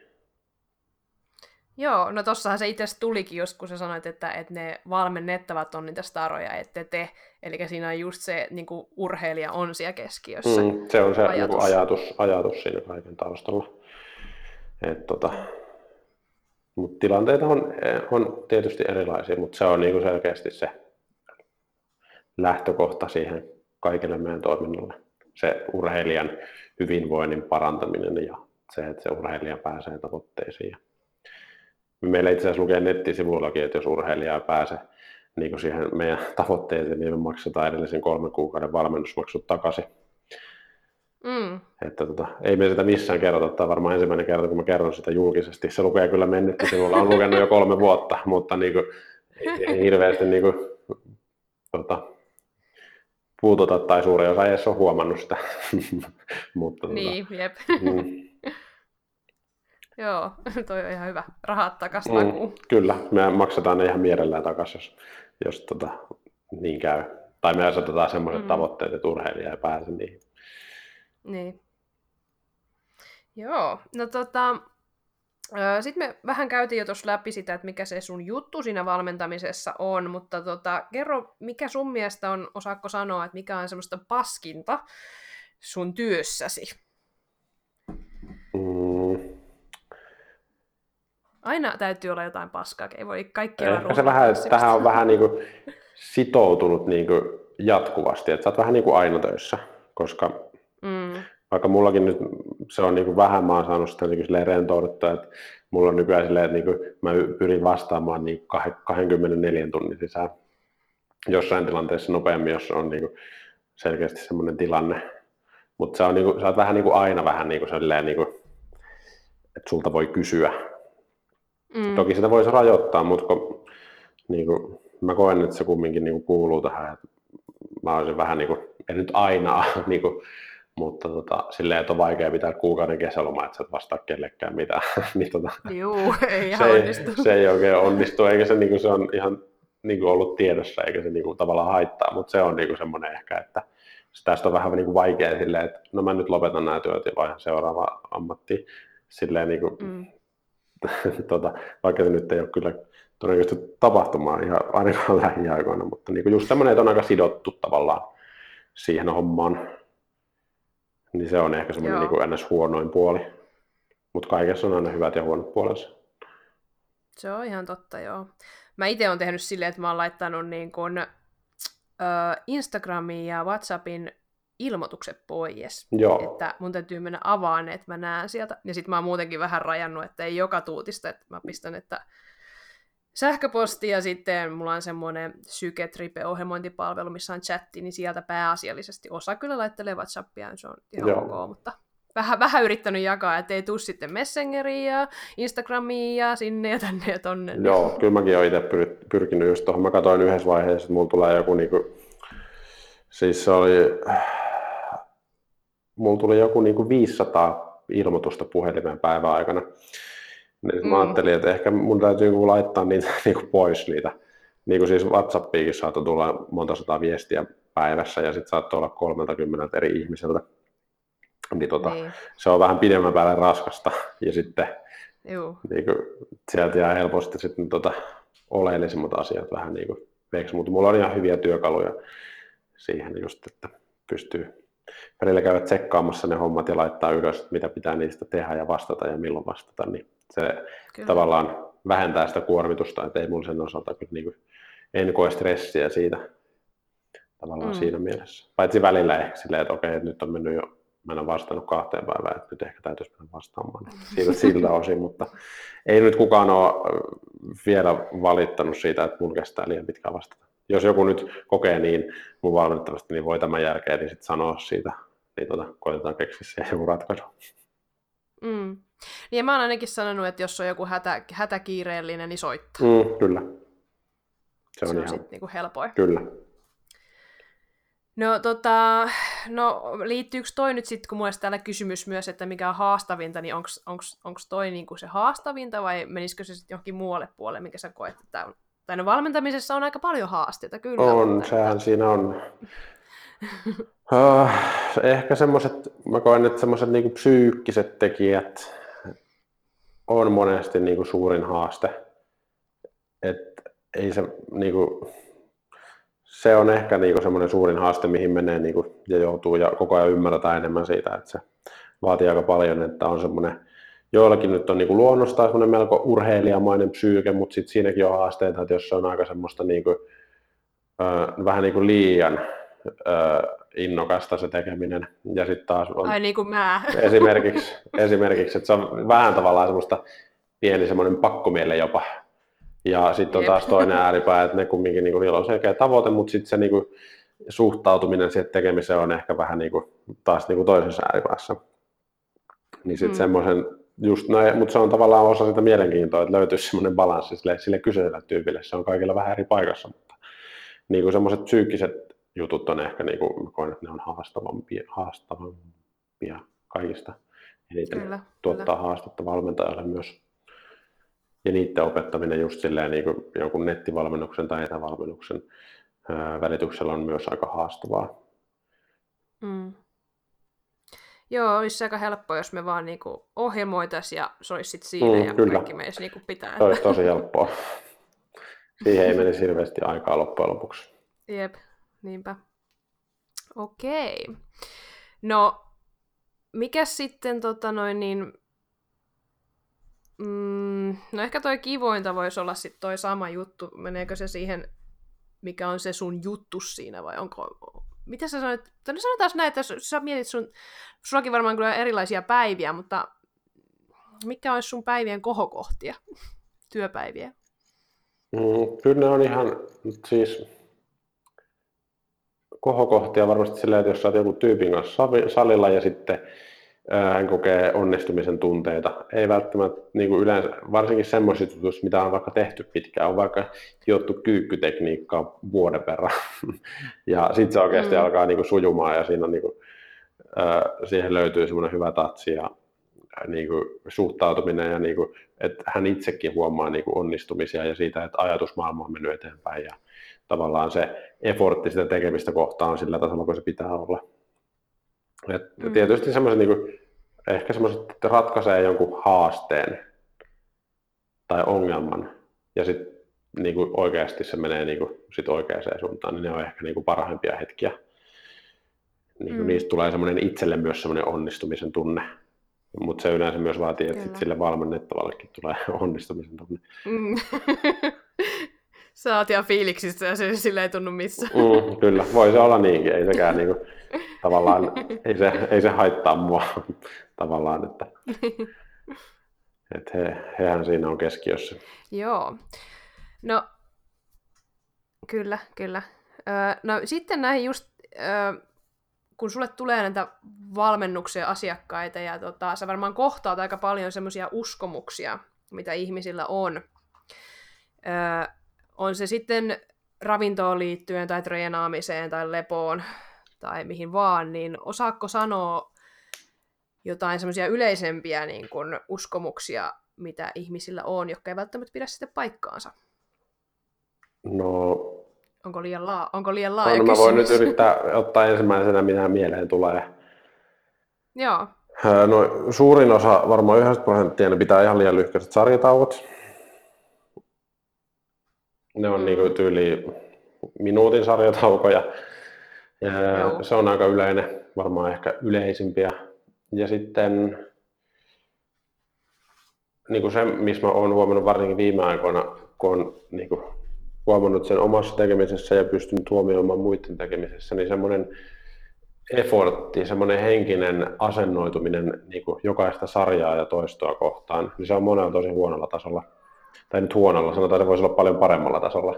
Joo, no tossahan se itse tulikin joskus, sä sanoit, että, että ne valmennettavat on niitä staroja, ette te. Eli siinä on just se niin kuin urheilija on siellä keskiössä. Mm, se on se ajatus. Niin ajatus, ajatus siinä kaiken taustalla. Et, tota, mutta tilanteita on, on tietysti erilaisia, mutta se on niin kuin selkeästi se lähtökohta siihen kaikille meidän toiminnalle. Se urheilijan hyvinvoinnin parantaminen ja se, että se urheilija pääsee tavoitteisiin. Meillä itse asiassa lukee nettisivuillakin, että jos urheilija pääsee niin siihen meidän tavoitteeseen, niin me maksetaan edellisen kolmen kuukauden valmennusmaksut takaisin. Mm. Että tota, ei me sitä missään kerrota, tämä varmaan ensimmäinen kerta, kun mä kerron sitä julkisesti. Se lukee kyllä mennyt, sinulla on lukenut jo kolme vuotta, mutta niin kuin, ei, ei hirveästi niin kuin, tota, puututa tai suurin osa ei edes ole huomannut sitä. mutta, tota, niin, tota, jep. Mm. Joo, toi on ihan hyvä. Rahat takaisin mm, Kyllä, me maksetaan ne ihan mielellään takaisin, jos, jos tota, niin käy. Tai me asetetaan sellaiset mm. tavoitteet, että urheilija ei pääse niihin. Niin. Joo, no tota, sitten me vähän käytiin jo tuossa läpi sitä, että mikä se sun juttu siinä valmentamisessa on, mutta tota, kerro, mikä sun mielestä on, osaako sanoa, että mikä on semmoista paskinta sun työssäsi? Mm. Aina täytyy olla jotain paskaa, ei voi kaikki olla se vähän, tähän on vähän niin kuin sitoutunut niin kuin jatkuvasti, että sä oot vähän niin kuin aina töissä, koska. Vaikka mullakin nyt se on niin kuin vähän, mä oon saanut sitä niin rentouduttua, että mulla on nykyään silleen, että niin kuin mä pyrin vastaamaan niin 24 tunnin sisään jossain tilanteessa nopeammin, jos on niin kuin selkeästi semmoinen tilanne. Mutta se on niin kuin, sä oot vähän niin kuin aina vähän niin kuin silleen, niin kuin, että sulta voi kysyä. Mm. Toki sitä voisi rajoittaa, mutta kun, niin kuin, mä koen, että se kumminkin niin kuin kuuluu tähän. Että mä olisin vähän niin kuin, en nyt aina niin kuin, mutta tota, silleen, että on vaikea pitää kuukauden kesälomaa, että sä et vastaa kellekään mitään. niin, tota, Juu, ei se, onnistu. se ei oikein onnistu, eikä se, niin se on ihan niin kuin ollut tiedossa, eikä se niin kuin, tavallaan haittaa, mutta se on niin kuin semmoinen ehkä, että tästä on vähän niin kuin vaikea silleen, että no mä nyt lopetan nämä työt ja vaihan seuraava ammatti. Silleen niin kuin, mm. tota, vaikka se nyt ei ole kyllä todennäköisesti tapahtumaan ihan ainakaan lähiaikoina, mutta niin kuin just semmoinen, että on aika sidottu tavallaan siihen hommaan, niin se on ehkä semmoinen niin ns. huonoin puoli. Mutta kaikessa on aina hyvät ja huonot puolensa. Se on ihan totta, joo. Mä itse olen tehnyt silleen, että mä oon laittanut niin kun, ö, Instagramiin ja Whatsappin ilmoitukset pois. Joo. Että mun täytyy mennä avaan, että mä näen sieltä. Ja sitten mä oon muutenkin vähän rajannut, että ei joka tuutista, että mä pistän, että sähköposti ja sitten mulla on semmoinen Syketripe-ohjelmointipalvelu, missä on chatti, niin sieltä pääasiallisesti osa kyllä laittelee Whatsappia, se on ihan Joo. ok, mutta vähän, vähän yrittänyt jakaa, että ei tule sitten Messengeriin ja Instagramiin ja sinne ja tänne ja tonne. Joo, kyllä mäkin olen itse pyr- pyrkinyt just tuohon. Mä katsoin yhdessä vaiheessa, että mulla tulee joku niinku, siis se oli, mulla tuli joku niinku 500 ilmoitusta puhelimen päivän aikana. Niin mm. mä ajattelin, että ehkä mun täytyy niinku laittaa niitä niinku pois niitä. Niin kuin siis WhatsAppiinkin saattoi tulla monta sataa viestiä päivässä ja sitten saattoi olla 30 eri ihmiseltä. Niin, tota, niin. se on vähän pidemmän päälle raskasta ja sitten Niin kuin, sieltä jää helposti sitten tota, oleellisimmat asiat vähän niin kuin veiksi, mutta mulla on ihan hyviä työkaluja siihen just, että pystyy välillä käydä tsekkaamassa ne hommat ja laittaa ylös, mitä pitää niistä tehdä ja vastata ja milloin vastata, niin se kyllä. tavallaan vähentää sitä kuormitusta, että ei mulla sen osalta kyllä niin kuin, en koe stressiä siitä tavallaan mm. siinä mielessä. Paitsi välillä ehkä silleen, että okei, että nyt on mennyt jo, mä en ole vastannut kahteen päivään, että nyt ehkä täytyisi mennä vastaamaan siltä, siltä osin, mutta ei nyt kukaan ole vielä valittanut siitä, että mun kestää liian pitkään vastata. Jos joku nyt kokee niin mun valmennettavasti, niin voi tämän jälkeen niin sit sanoa siitä, niin tota, koitetaan keksiä siihen joku ratkaisu. Mm. Niin mä oon ainakin sanonut, että jos on joku hätä, hätäkiireellinen, niin soittaa. Mm, kyllä. Se on, se on ihan... niinku helpoin. Kyllä. No, tota, no liittyykö toi nyt sitten, kun mulla täällä kysymys myös, että mikä on haastavinta, niin onko toi niinku se haastavinta vai menisikö se sitten johonkin muualle puolelle, mikä sä koet, että on, tai no valmentamisessa on aika paljon haasteita, kyllä. On, mutta... sehän siinä on. uh, ehkä semmoiset, mä koen, että semmoiset niinku psyykkiset tekijät on monesti niinku suurin haaste. Et ei se niinku, se on ehkä niinku semmoinen suurin haaste, mihin menee niinku, ja joutuu ja koko ajan ymmärtää enemmän siitä, että se vaatii aika paljon, että on semmoinen, joillakin nyt on niinku luonnostaan semmoinen melko urheilijamainen psyyke, mutta sitten siinäkin on haasteita, että jos se on aika semmoista niinku, ö, vähän niinku liian ö, innokasta se tekeminen. Ja sitten taas on Ai niin kuin mä. Esimerkiksi, esimerkiksi, että se on vähän tavallaan semmoista pieni semmoinen pakkomielle jopa. Ja sitten on taas toinen ääripää, että ne kumminkin niin kuin, niillä on selkeä tavoite, mutta sitten se niin kuin, suhtautuminen siihen tekemiseen on ehkä vähän niin kuin, taas niin kuin toisessa ääripäässä. Niin sitten mm. semmoisen, just näin, mutta se on tavallaan osa sitä mielenkiintoa, että löytyisi semmoinen balanssi sille, sille kyseiselle tyypille. Se on kaikilla vähän eri paikassa, mutta niin kuin semmoiset psyykkiset jutut on ehkä, niin kuin, koen, että ne on haastavampia, haastavampia kaikista eniten kyllä, tuottaa kyllä. haastetta valmentajalle myös. Ja niiden opettaminen just silleen niin kuin jonkun nettivalmennuksen tai etävalmennuksen ää, välityksellä on myös aika haastavaa. Mm. Joo, olisi aika helppoa, jos me vaan niinku ohjelmoitaisiin ja se olisi sitten siinä mm, ja kyllä. kaikki meistä niinku pitää. Se olisi tosi helppoa. Siihen ei menisi hirveästi aikaa loppujen lopuksi. Jep, niinpä. Okei. No, mikä sitten tota noin niin, mm, no ehkä toi kivointa voisi olla sitten toi sama juttu. Meneekö se siihen, mikä on se sun juttu siinä vai onko, mitä sä sanoit, no sanotaan näin, että sä mietit sun, sullakin varmaan kyllä erilaisia päiviä, mutta mikä olisi sun päivien kohokohtia, työpäiviä? Mm, kyllä ne on ihan, siis kohokohtia varmasti sillä, että jos sä oot joku tyypin kanssa salilla ja sitten hän kokee onnistumisen tunteita. Ei välttämättä niin kuin yleensä, varsinkin semmoisissa jutuissa, mitä on vaikka tehty pitkään, on vaikka hiottu kyykkytekniikkaa vuoden verran. ja sitten se oikeasti mm. alkaa niin kuin sujumaan ja siinä on, niin kuin, siihen löytyy semmoinen hyvä tatsi ja niin kuin, suhtautuminen ja niin kuin, että hän itsekin huomaa niin kuin, onnistumisia ja siitä, että ajatusmaailma on mennyt eteenpäin ja tavallaan se effortti sitä tekemistä kohtaan on sillä tasolla, kun se pitää olla. Et mm. Tietysti semmoiset, niin kuin, ehkä semmoiset, että ratkaisee jonkun haasteen, tai ongelman ja sitten niin kuin oikeasti se menee niin kuin sit oikeaan suuntaan, niin ne on ehkä niin kuin parhaimpia hetkiä. Niin kuin mm. Niistä tulee semmoinen itselle myös semmoinen onnistumisen tunne. Mutta se yleensä myös vaatii, että sit sille valmennettavallekin tulee onnistumisen tunne. Mm. Sä oot ihan fiiliksissä ja se sille ei tunnu missään. Mm, kyllä, voi se olla niinkin. Ei sekään niinku, tavallaan, ei se, ei se haittaa mua tavallaan, että, että he, hehän siinä on keskiössä. Joo. No, kyllä, kyllä. Öö, no sitten näihin just, öö, kun sulle tulee näitä valmennuksia asiakkaita ja tota, sä varmaan kohtaat aika paljon semmoisia uskomuksia, mitä ihmisillä on. Öö, on se sitten ravintoon liittyen tai treenaamiseen tai lepoon tai mihin vaan, niin osaako sanoa jotain semmoisia yleisempiä niin kun, uskomuksia, mitä ihmisillä on, jotka ei välttämättä pidä sitten paikkaansa? No... Onko liian, laa- onko liian laaja no, mä voin nyt yrittää ottaa ensimmäisenä, mitä mieleen tulee. Joo. No, suurin osa, varmaan 90 prosenttia, ne pitää ihan liian lyhkäiset sarjatauot. Ne on mm. niin tyyli minuutin sarjataukoja. Ja se on aika yleinen, varmaan ehkä yleisimpiä. Ja sitten niin kuin se, missä mä oon huomannut varsinkin viime aikoina, kun on niin kuin huomannut sen omassa tekemisessä ja pystynyt huomioimaan muiden tekemisessä, niin semmoinen effortti, semmoinen henkinen asennoituminen niin kuin jokaista sarjaa ja toistoa kohtaan, niin se on monella tosi huonolla tasolla tai nyt huonolla, sanotaan, että se voisi olla paljon paremmalla tasolla.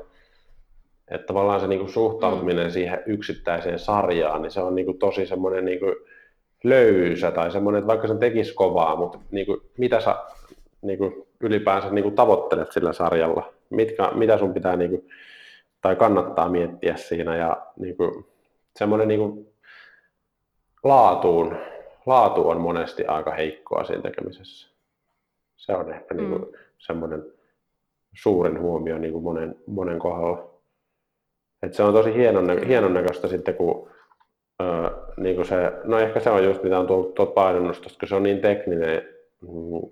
Että tavallaan se niin kuin suhtautuminen mm. siihen yksittäiseen sarjaan, niin se on niin kuin tosi semmoinen niin kuin löysä tai semmoinen, että vaikka sen tekisi kovaa, mutta niin kuin, mitä sä niin kuin ylipäänsä niin kuin tavoittelet sillä sarjalla, Mitkä, mitä sun pitää niin kuin, tai kannattaa miettiä siinä ja niin kuin, semmoinen niin kuin, laatuun, laatu on monesti aika heikkoa siinä tekemisessä. Se on ehkä mm. niin kuin, semmoinen suurin huomio niin kuin monen, monen kohdalla. Et se on tosi hienon, hienon näköistä sitten, kun öö, niin kuin se, no ehkä se on just mitä on tullut tuolta painonnostosta, kun se on niin tekninen mm,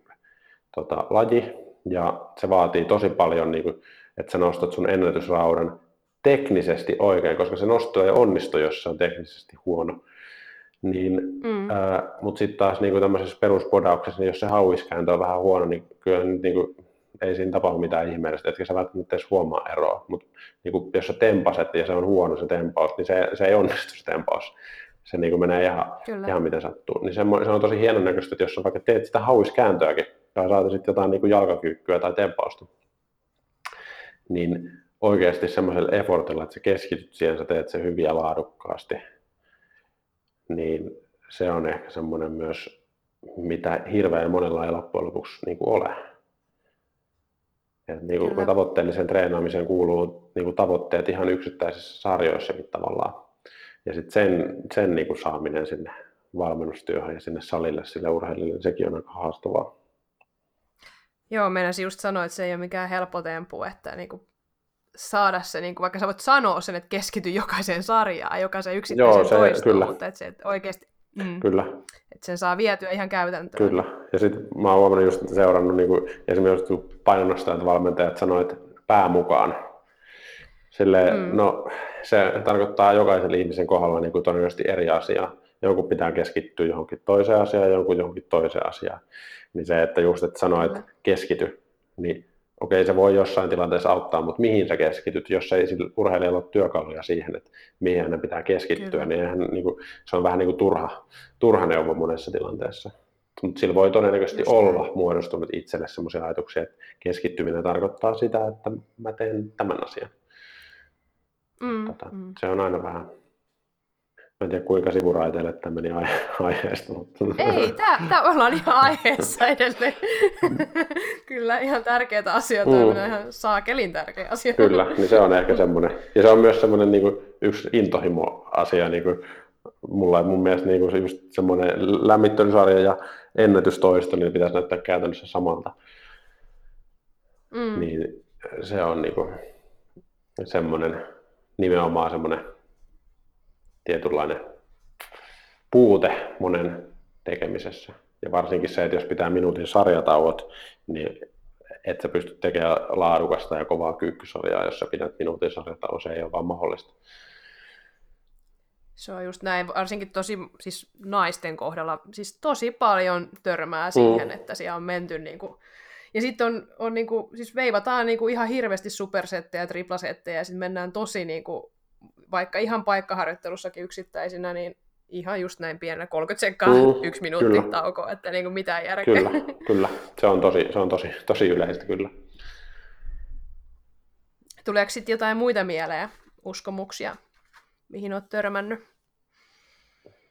tota, laji ja se vaatii tosi paljon, niin kuin, että sä nostat sun ennätysraudan teknisesti oikein, koska se nosto ei onnistu, jos se on teknisesti huono. Niin, mm. mutta sitten taas niin kuin tämmöisessä peruspodauksessa, niin jos se hauiskääntö on vähän huono, niin kyllä nyt niin kuin, ei siinä tapahdu mitään ihmeellistä, etkä sä välttämättä edes huomaa eroa. Mutta niin jos sä tempaset ja se on huono se tempaus, niin se, se ei onnistu se tempaus. Se niin menee ihan, ihan miten sattuu. Niin se, se on tosi hienon näköistä, että jos sä vaikka teet sitä hauiskääntöäkin, tai saat sitten jotain niin jalkakyykkyä tai tempausta, niin oikeasti semmoisella effortilla, että sä keskityt siihen, sä teet sen hyvin ja laadukkaasti, niin se on ehkä semmoinen myös, mitä hirveän monella ei loppujen lopuksi niin kuin ole. Et niin kuin tavoitteelliseen treenaamiseen kuuluu niin kuin tavoitteet ihan yksittäisissä sarjoissakin tavallaan. Ja sitten sen, sen niin kuin saaminen sinne valmennustyöhön ja sinne salille, sille urheilijalle, niin sekin on aika haastavaa. Joo, meinasin just sanoa, että se ei ole mikään helppo tempu, että niin kuin saada se, niin kuin, vaikka sä voit sanoa sen, että keskity jokaiseen sarjaan, jokaiseen yksittäiseen Joo, se, toistoon, kyllä. mutta että se että oikeasti Mm. Kyllä. Että sen saa vietyä ihan käytäntöön. Kyllä. Ja sitten mä oon huomannut just, seurannut niin kuin, esimerkiksi painonnostajat valmentajat sanoivat, että pää mukaan. Silleen, mm. no se tarkoittaa jokaisen ihmisen kohdalla niin kuin todennäköisesti eri asiaa. Jonkun pitää keskittyä johonkin toiseen asiaan, jonkun johonkin toiseen asiaan. Niin se, että just että sanoo, että keskity, niin okei, se voi jossain tilanteessa auttaa, mutta mihin sä keskityt, jos ei sillä urheilijalla ole työkaluja siihen, että mihin hänen pitää keskittyä, Kyllä. niin, hän, niin kuin, se on vähän niin kuin turha, turha neuvo monessa tilanteessa. Mutta sillä voi todennäköisesti Just olla muodostunut itselle sellaisia ajatuksia, että keskittyminen tarkoittaa sitä, että mä teen tämän asian. Mm, tota, mm. Se on aina vähän Mä en tiedä kuinka sivuraiteille tämä meni aihe- aiheesta. Mutta... Ei, tämä ollaan ihan aiheessa edelleen. Kyllä, ihan tärkeitä asioita, mm. ihan saakelin tärkeä asia. Kyllä, niin se on ehkä semmoinen. Ja se on myös semmoinen niin kuin, yksi intohimo-asia. Niin kuin, mulla on mun mielestä niin kuin, just semmoinen lämmittelysarja ja ennätystoisto, niin pitäisi näyttää käytännössä samalta. Mm. Niin se on niin kuin, semmoinen, nimenomaan semmoinen tietynlainen puute monen tekemisessä. Ja varsinkin se, että jos pitää minuutin sarjatauot, niin että sä pystyt tekemään laadukasta ja kovaa kyykkysarjaa, jos sä pidät minuutin sarjata, se ei ole vaan mahdollista. Se on just näin, varsinkin tosi siis naisten kohdalla, siis tosi paljon törmää siihen, mm. että siellä on menty niin kuin, ja sitten on, on niin kuin, siis veivataan niin kuin ihan hirveästi supersettejä ja triplasettejä, ja sitten mennään tosi niin kuin, vaikka ihan paikkaharjoittelussakin yksittäisinä, niin ihan just näin pienellä 30 sekkaa, mm, yksi minuutti kyllä. tauko, että niin kuin mitään järkeä. Kyllä, kyllä. Se on tosi, se on tosi, tosi yleistä kyllä. Tuleeko sitten jotain muita mieleen, uskomuksia, mihin olet törmännyt?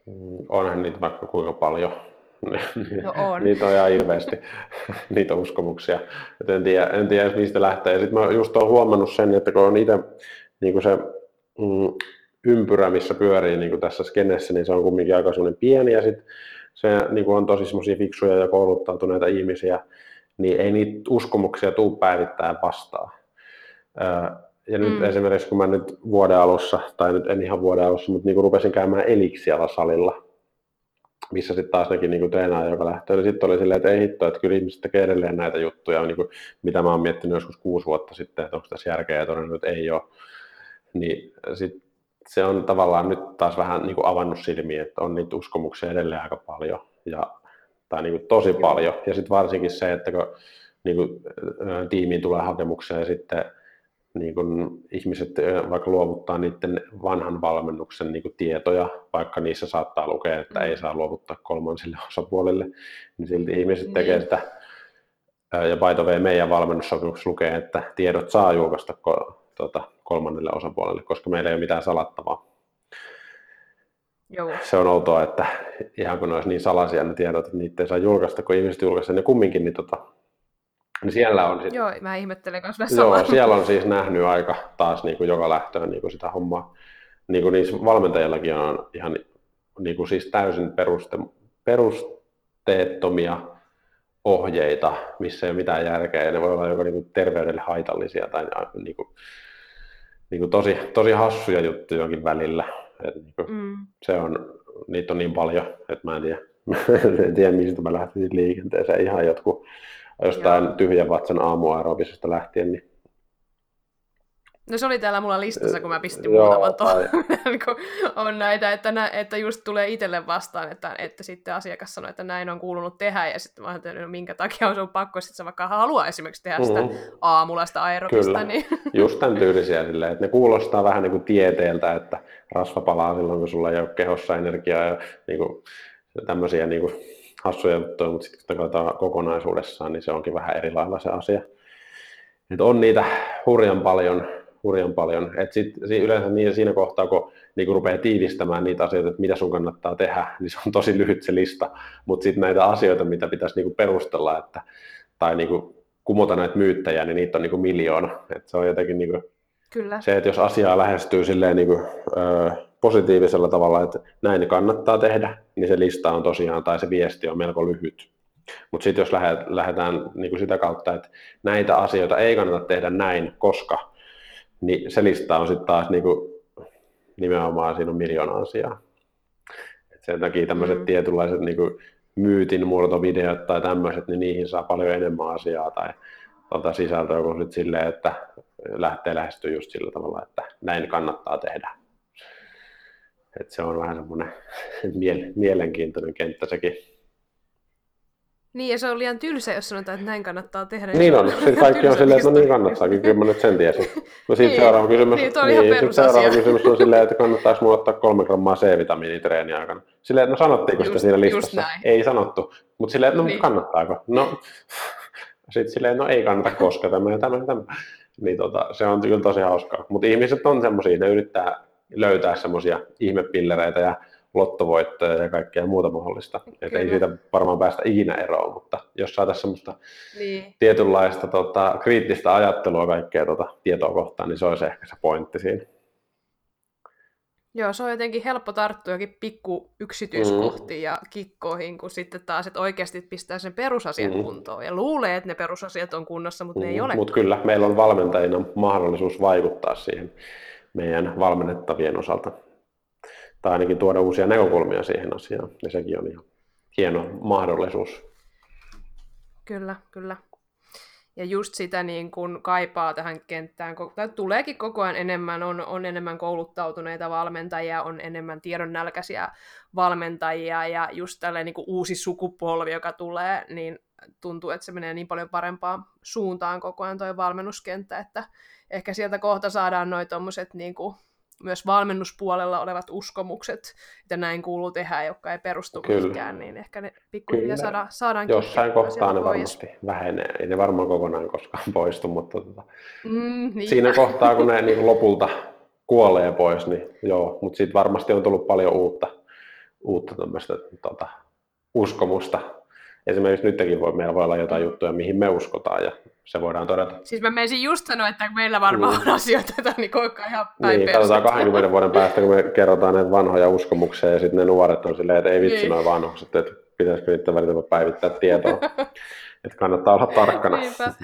Mm, onhan niitä vaikka kuinka paljon. No on. niitä on ihan hirveästi, niitä uskomuksia. Et en, tiedä, en tiedä, mistä lähtee. Sitten mä just olen huomannut sen, että kun on itse niin se mm, ympyrä, missä pyörii niin kuin tässä skenessä, niin se on kumminkin aika sellainen pieni ja sitten se niin kuin on tosi semmoisia fiksuja ja kouluttautuneita ihmisiä, niin ei niitä uskomuksia tuu päivittäin vastaan. Ja nyt mm. esimerkiksi kun mä nyt vuoden alussa, tai nyt en ihan vuoden alussa, mutta niin kuin rupesin käymään eliksialla salilla, missä sitten taas nekin niin treenaa, joka lähtee. Eli sitten oli silleen, että ei hitto, että kyllä ihmiset tekee edelleen näitä juttuja, niin kuin, mitä mä oon miettinyt joskus kuusi vuotta sitten, että onko tässä järkeä ja todennut, että ei ole. Niin sit se on tavallaan nyt taas vähän niin kuin avannut silmiä, että on niitä uskomuksia edelleen aika paljon, ja, tai niin kuin tosi paljon. Ja sitten varsinkin se, että kun niin kuin, tiimiin tulee hakemuksia ja sitten niin kun ihmiset vaikka luovuttaa niiden vanhan valmennuksen niin tietoja, vaikka niissä saattaa lukea, että mm. ei saa luovuttaa kolmansille osapuolille, niin silti ihmiset niin. tekee sitä. Ja by the way, meidän valmennussopimuksessa lukee, että tiedot saa julkaista tuota, kolmannelle osapuolelle, koska meillä ei ole mitään salattavaa. Joo. Se on outoa, että ihan kun ne olisi niin salaisia ne tiedot, että niitä ei saa julkaista, kun ihmiset julkaisivat ne kumminkin, niin tota, niin siellä on sit, Joo, mä ihmettelen kanssa Joo, siellä on siis nähnyt aika taas niin kuin joka lähtöön niin kuin sitä hommaa. Niin kuin niissä valmentajillakin on ihan niin kuin siis täysin peruste, perusteettomia ohjeita, missä ei ole mitään järkeä, ja ne voi olla joko niin kuin terveydelle haitallisia tai niin kuin, niin kuin tosi, tosi hassuja juttuja jokin välillä. Et niin kuin, mm. se on, niitä on niin paljon, että mä en tiedä, en tiedä mistä mä lähtisin liikenteeseen. Ihan jotkut jostain Joo. tyhjän vatsan aamuaerobisesta lähtien. Niin... No se oli täällä mulla listassa, kun mä pistin Joo, muutaman tuohon, kun on näitä, että, nä, että just tulee itselle vastaan, että, että sitten asiakas sanoo, että näin on kuulunut tehdä, ja sitten mä ajattelin, no minkä takia on sun pakko, sitten sä vaikka haluaa esimerkiksi tehdä sitä mm-hmm. aamulasta aerobista. Kyllä, niin... just tämän tyylisiä silleen, että ne kuulostaa vähän niin kuin tieteeltä, että rasva palaa silloin, kun sulla ei ole kehossa energiaa, ja niin kuin, tämmöisiä niin kuin, hassuja juttuja, mutta sitten kun katsotaan kokonaisuudessaan, niin se onkin vähän eri lailla se asia. Et on niitä hurjan paljon, hurjan paljon. Et sit, yleensä niin, siinä kohtaa, kun niin rupeaa tiivistämään niitä asioita, että mitä sun kannattaa tehdä, niin se on tosi lyhyt se lista. Mutta sitten näitä asioita, mitä pitäisi niin perustella, että, tai niin kumota näitä myyttäjiä, niin niitä on niin miljoona. Et se on jotenkin niin Kyllä. se, että jos asiaa lähestyy silleen niin kuin, öö, positiivisella tavalla, että näin kannattaa tehdä, niin se lista on tosiaan, tai se viesti on melko lyhyt. Mutta sitten jos lähdetään niin kuin sitä kautta, että näitä asioita ei kannata tehdä näin, koska, niin se lista on sitten taas niin kuin, nimenomaan siinä on miljoona asiaa. Et sen takia tämmöiset mm. tietynlaiset niin kuin myytin muotovideot tai tämmöiset, niin niihin saa paljon enemmän asiaa tai tuota sisältöä kuin sitten silleen, että lähtee lähestyä just sillä tavalla, että näin kannattaa tehdä. Et se on vähän semmoinen mielenkiintoinen kenttä sekin. Niin, ja se on liian tylsä, jos sanotaan, että näin kannattaa tehdä. Niin on, sitten kaikki on silleen, että no niin kannattaakin, kyllä mä nyt sen tiesin. No sitten niin, seuraava kysymys, niin, niin, seuraava kysymys on silleen, että kannattaisi mulla ottaa kolme grammaa C-vitamiinia treeni aikana. Silleen, että no sanottiinko sitä siinä listassa? Ei sanottu, mutta silleen, että no niin. kannattaako? No, sitten silleen, no ei kannata koska tämä ja tämä ja tämä. Niin tota, se on kyllä tosi hauskaa. Mutta ihmiset on semmoisia, ne yrittää löytää semmoisia ihmepillereitä ja lottovoittoja ja kaikkea muuta mahdollista. Että ei siitä varmaan päästä ikinä eroon, mutta jos saataisiin semmoista niin. tietynlaista tota, kriittistä ajattelua kaikkea tota, tietoa kohtaan, niin se olisi ehkä se pointti siinä. Joo, se on jotenkin helppo tarttua jokin pikku yksityiskohtiin mm. ja kikkoihin, kun sitten taas, että oikeasti pistää sen perusasian mm. kuntoon ja luulee, että ne perusasiat on kunnossa, mutta mm. ne ei mm. ole. Mutta kyllä, meillä on valmentajina mahdollisuus vaikuttaa siihen meidän valmennettavien osalta. Tai ainakin tuoda uusia näkökulmia siihen asiaan, ja sekin on ihan hieno mahdollisuus. Kyllä, kyllä. ja just sitä niin kun kaipaa tähän kenttään, tai tuleekin koko ajan enemmän, on, on enemmän kouluttautuneita valmentajia, on enemmän tiedonnälkäisiä valmentajia, ja just tällainen niin uusi sukupolvi, joka tulee, niin tuntuu, että se menee niin paljon parempaan suuntaan koko ajan tuo valmennuskenttä, että ehkä sieltä kohta saadaan noin tuommoiset niin myös valmennuspuolella olevat uskomukset, että näin kuuluu tehdä, jotka ei perustu Kyllä. mihinkään, niin ehkä ne pikkuhiljaa saada, saadaan Jossain kohtaa ne pois. varmasti vähenee. Ei ne varmaan kokonaan koskaan poistu, mutta tota, mm, niin. siinä kohtaa, kun ne niin lopulta kuolee pois, niin joo, mutta siitä varmasti on tullut paljon uutta, uutta tota, uskomusta esimerkiksi nytkin voi, meillä voi olla jotain juttuja, mihin me uskotaan ja se voidaan todeta. Siis mä menisin just sanoa, että meillä varmaan mm. on asioita, joita niin koko ihan päin Niin, katsotaan 20 vuoden päästä, kun me kerrotaan näitä vanhoja uskomuksia ja sitten ne nuoret on silleen, että ei vitsi niin. noin vanhukset, että pitäisikö niitä välillä päivittää tietoa. että kannattaa olla tarkkana. Niinpä.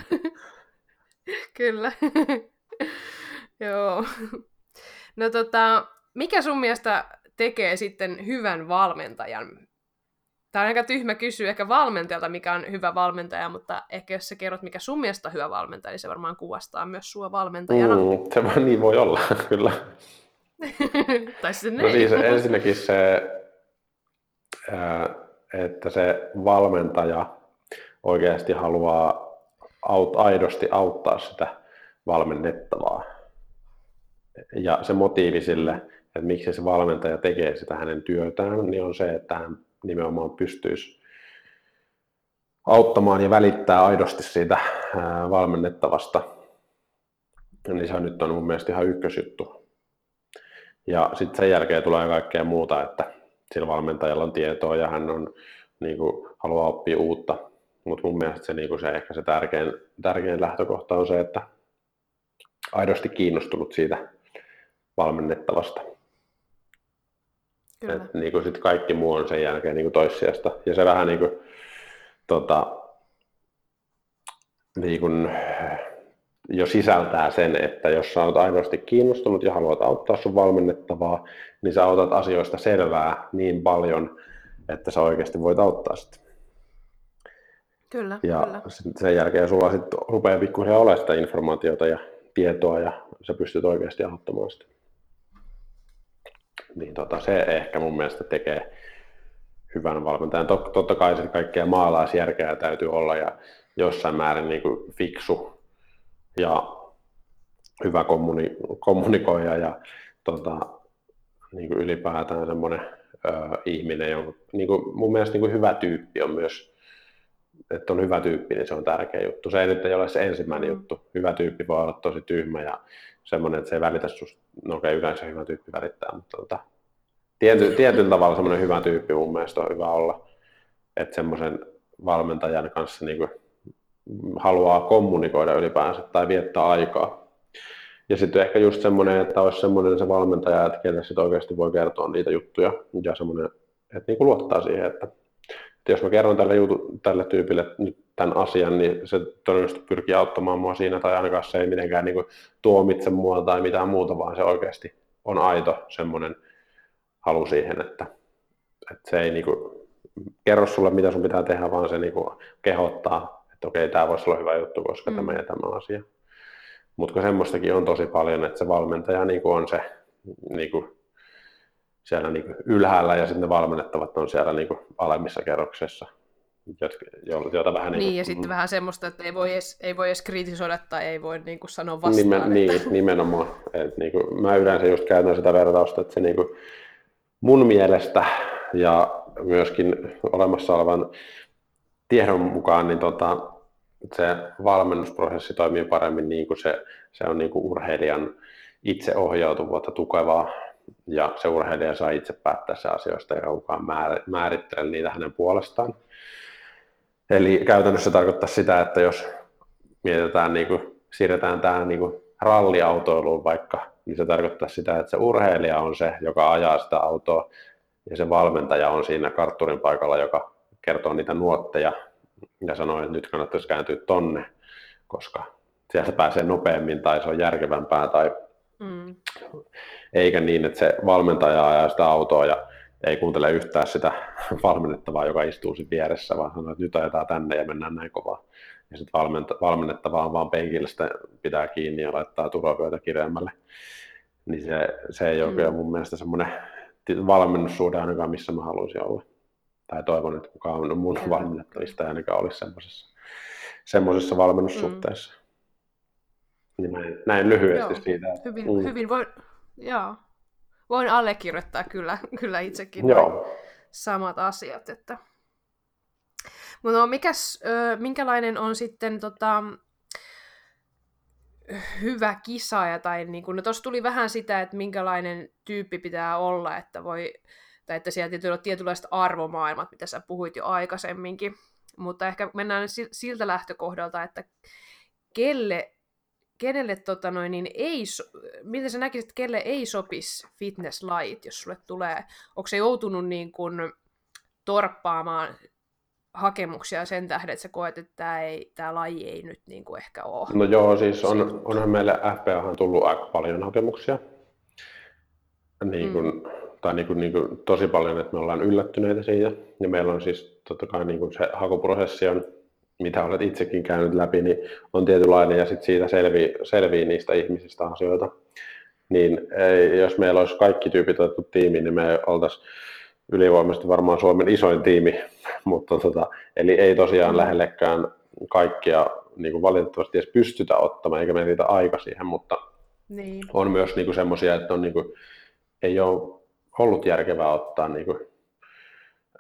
Kyllä. Joo. No tota, mikä sun mielestä tekee sitten hyvän valmentajan? Tämä on aika tyhmä kysyä ehkä valmentajalta, mikä on hyvä valmentaja, mutta ehkä jos sä kerrot, mikä sun mielestä on hyvä valmentaja, niin se varmaan kuvastaa myös sua valmentajana. Mm, vaan niin voi olla, kyllä. tai se no siis ensinnäkin se, että se valmentaja oikeasti haluaa aut, aidosti auttaa sitä valmennettavaa. Ja se motiivi sille, että miksi se valmentaja tekee sitä hänen työtään, niin on se, että hän nimenomaan pystyisi auttamaan ja välittää aidosti siitä valmennettavasta, niin se nyt on mun mielestä ihan ykkösjuttu. Ja sitten sen jälkeen tulee kaikkea muuta, että sillä valmentajalla on tietoa ja hän on, niin kuin, haluaa oppia uutta. Mutta mun mielestä se, niin kuin se, ehkä se tärkein, tärkein lähtökohta on se, että aidosti kiinnostunut siitä valmennettavasta. Kyllä. Et, niin kuin sit kaikki muu on sen jälkeen niin kuin toissijasta. Ja se vähän niin kuin, tota, niin kuin, jo sisältää sen, että jos sä olet aidosti kiinnostunut ja haluat auttaa sun valmennettavaa, niin sä autat asioista selvää niin paljon, että sä oikeasti voit auttaa sitä. Kyllä, ja kyllä. sen jälkeen sulla sitten rupeaa pikkuhiljaa olemaan sitä informaatiota ja tietoa ja sä pystyt oikeasti auttamaan sitä niin tota, se ehkä mun mielestä tekee hyvän valmentajan. Tot, totta kai se kaikkea maalaisjärkeä täytyy olla ja jossain määrin niin kuin fiksu ja hyvä kommuni, kommunikoija ja tota, niin kuin ylipäätään semmoinen ö, ihminen, jonka, niin kuin, mun mielestä niin kuin hyvä tyyppi on myös, että on hyvä tyyppi, niin se on tärkeä juttu. Se ei nyt ei ole se ensimmäinen mm. juttu. Hyvä tyyppi voi olla tosi tyhmä ja semmoinen, että se ei välitä susta, no okei, okay, yleensä hyvä tyyppi välittää, mutta tota, tiety, tietyllä tavalla semmoinen hyvä tyyppi mun mielestä on hyvä olla, että semmoisen valmentajan kanssa niin kuin haluaa kommunikoida ylipäänsä tai viettää aikaa. Ja sitten ehkä just semmoinen, että olisi semmoinen se valmentaja, että kenelle sitten oikeasti voi kertoa niitä juttuja. Ja semmoinen, että niin kuin luottaa siihen, että, että jos mä kerron tälle, jutu, tälle tyypille nyt tämän asian, niin se todennäköisesti pyrkii auttamaan mua siinä, tai ainakaan se ei mitenkään niin kuin tuomitse mua tai mitään muuta, vaan se oikeasti on aito semmoinen halu siihen, että, että se ei niin kuin, kerro sulle, mitä sun pitää tehdä, vaan se niin kuin, kehottaa, että okei, tämä voisi olla hyvä juttu, koska mm. tämä ja tämä asia. Mutta semmoistakin on tosi paljon, että se valmentaja niin kuin on se niin kuin, siellä niin kuin ylhäällä ja sitten ne valmennettavat on siellä niin kuin alemmissa kerroksessa jota vähän niin, niin ja sitten mm. vähän semmoista, että ei voi edes, ei voi edes kritisoida tai ei voi niin kuin sanoa vastaan. Nimen, että... Niin, nimenomaan. Et niin kuin, mä yleensä just käytän sitä vertausta, että se niin kuin, mun mielestä ja myöskin olemassa olevan tiedon mukaan, niin tota, se valmennusprosessi toimii paremmin niin kuin se, se on niin kuin urheilijan itseohjautuvuutta tukevaa ja se urheilija saa itse päättää se asioista ja kukaan määrittele niitä hänen puolestaan. Eli käytännössä tarkoittaa sitä, että jos mietitään, niin kuin, siirretään tähän niin kuin ralliautoiluun vaikka, niin se tarkoittaa sitä, että se urheilija on se, joka ajaa sitä autoa, ja se valmentaja on siinä kartturin paikalla, joka kertoo niitä nuotteja ja sanoo, että nyt kannattaisi kääntyä tonne, koska sieltä pääsee nopeammin tai se on järkevämpää tai mm. eikä niin, että se valmentaja ajaa sitä autoa ja ei kuuntele yhtään sitä valmennettavaa, joka istuu siinä vieressä, vaan sanoo, että nyt ajetaan tänne ja mennään näin kovaa. ja sitten valmennettava on vaan penkillä sitä pitää kiinni ja laittaa turvapöytä kireämmälle. Niin se, se ei ole mm. kyllä mun mielestä semmoinen valmennussuhde ainakaan, missä mä haluaisin olla. Tai toivon, että kukaan mun mm. valmennettavista ei ainakaan olisi semmoisessa, semmoisessa valmennussuhteessa. Mm. Niin näin, näin lyhyesti joo. siitä. Hyvin, mm. hyvin voin, joo. voin allekirjoittaa kyllä, kyllä itsekin joo. samat asiat. Että... Mutta no, mikäs, minkälainen on sitten tota, hyvä kisaaja, tai niin kuin, no tuossa tuli vähän sitä, että minkälainen tyyppi pitää olla, että voi, tai että siellä täytyy olla tietynlaiset arvomaailmat, mitä sä puhuit jo aikaisemminkin, mutta ehkä mennään siltä lähtökohdalta, että kelle, kenelle tota noin, niin ei, miten sä näkisit, kelle ei sopisi fitnesslajit, jos sulle tulee, onko se joutunut niin kuin torppaamaan hakemuksia sen tähden, että sä koet, että tämä, ei, tämä laji ei nyt niin kuin ehkä ole. No joo, siis on, onhan meille FPA tullut aika paljon hakemuksia. Niin kuin, mm. Tai niin kuin, niin kuin, tosi paljon, että me ollaan yllättyneitä siitä. Ja meillä on siis totta kai niin kuin se hakuprosessi on, mitä olet itsekin käynyt läpi, niin on tietynlainen ja sitten siitä selvii, selvii niistä ihmisistä asioita. Niin ei, jos meillä olisi kaikki tyypit otettu tiimiin, niin me oltaisiin ylivoimaisesti varmaan Suomen isoin tiimi, mutta tota, eli ei tosiaan mm. lähellekään kaikkia niin kuin valitettavasti edes pystytä ottamaan, eikä meillä riitä aika siihen, mutta niin. on myös niin semmoisia, että on, niin kuin, ei ole ollut järkevää ottaa niin kuin,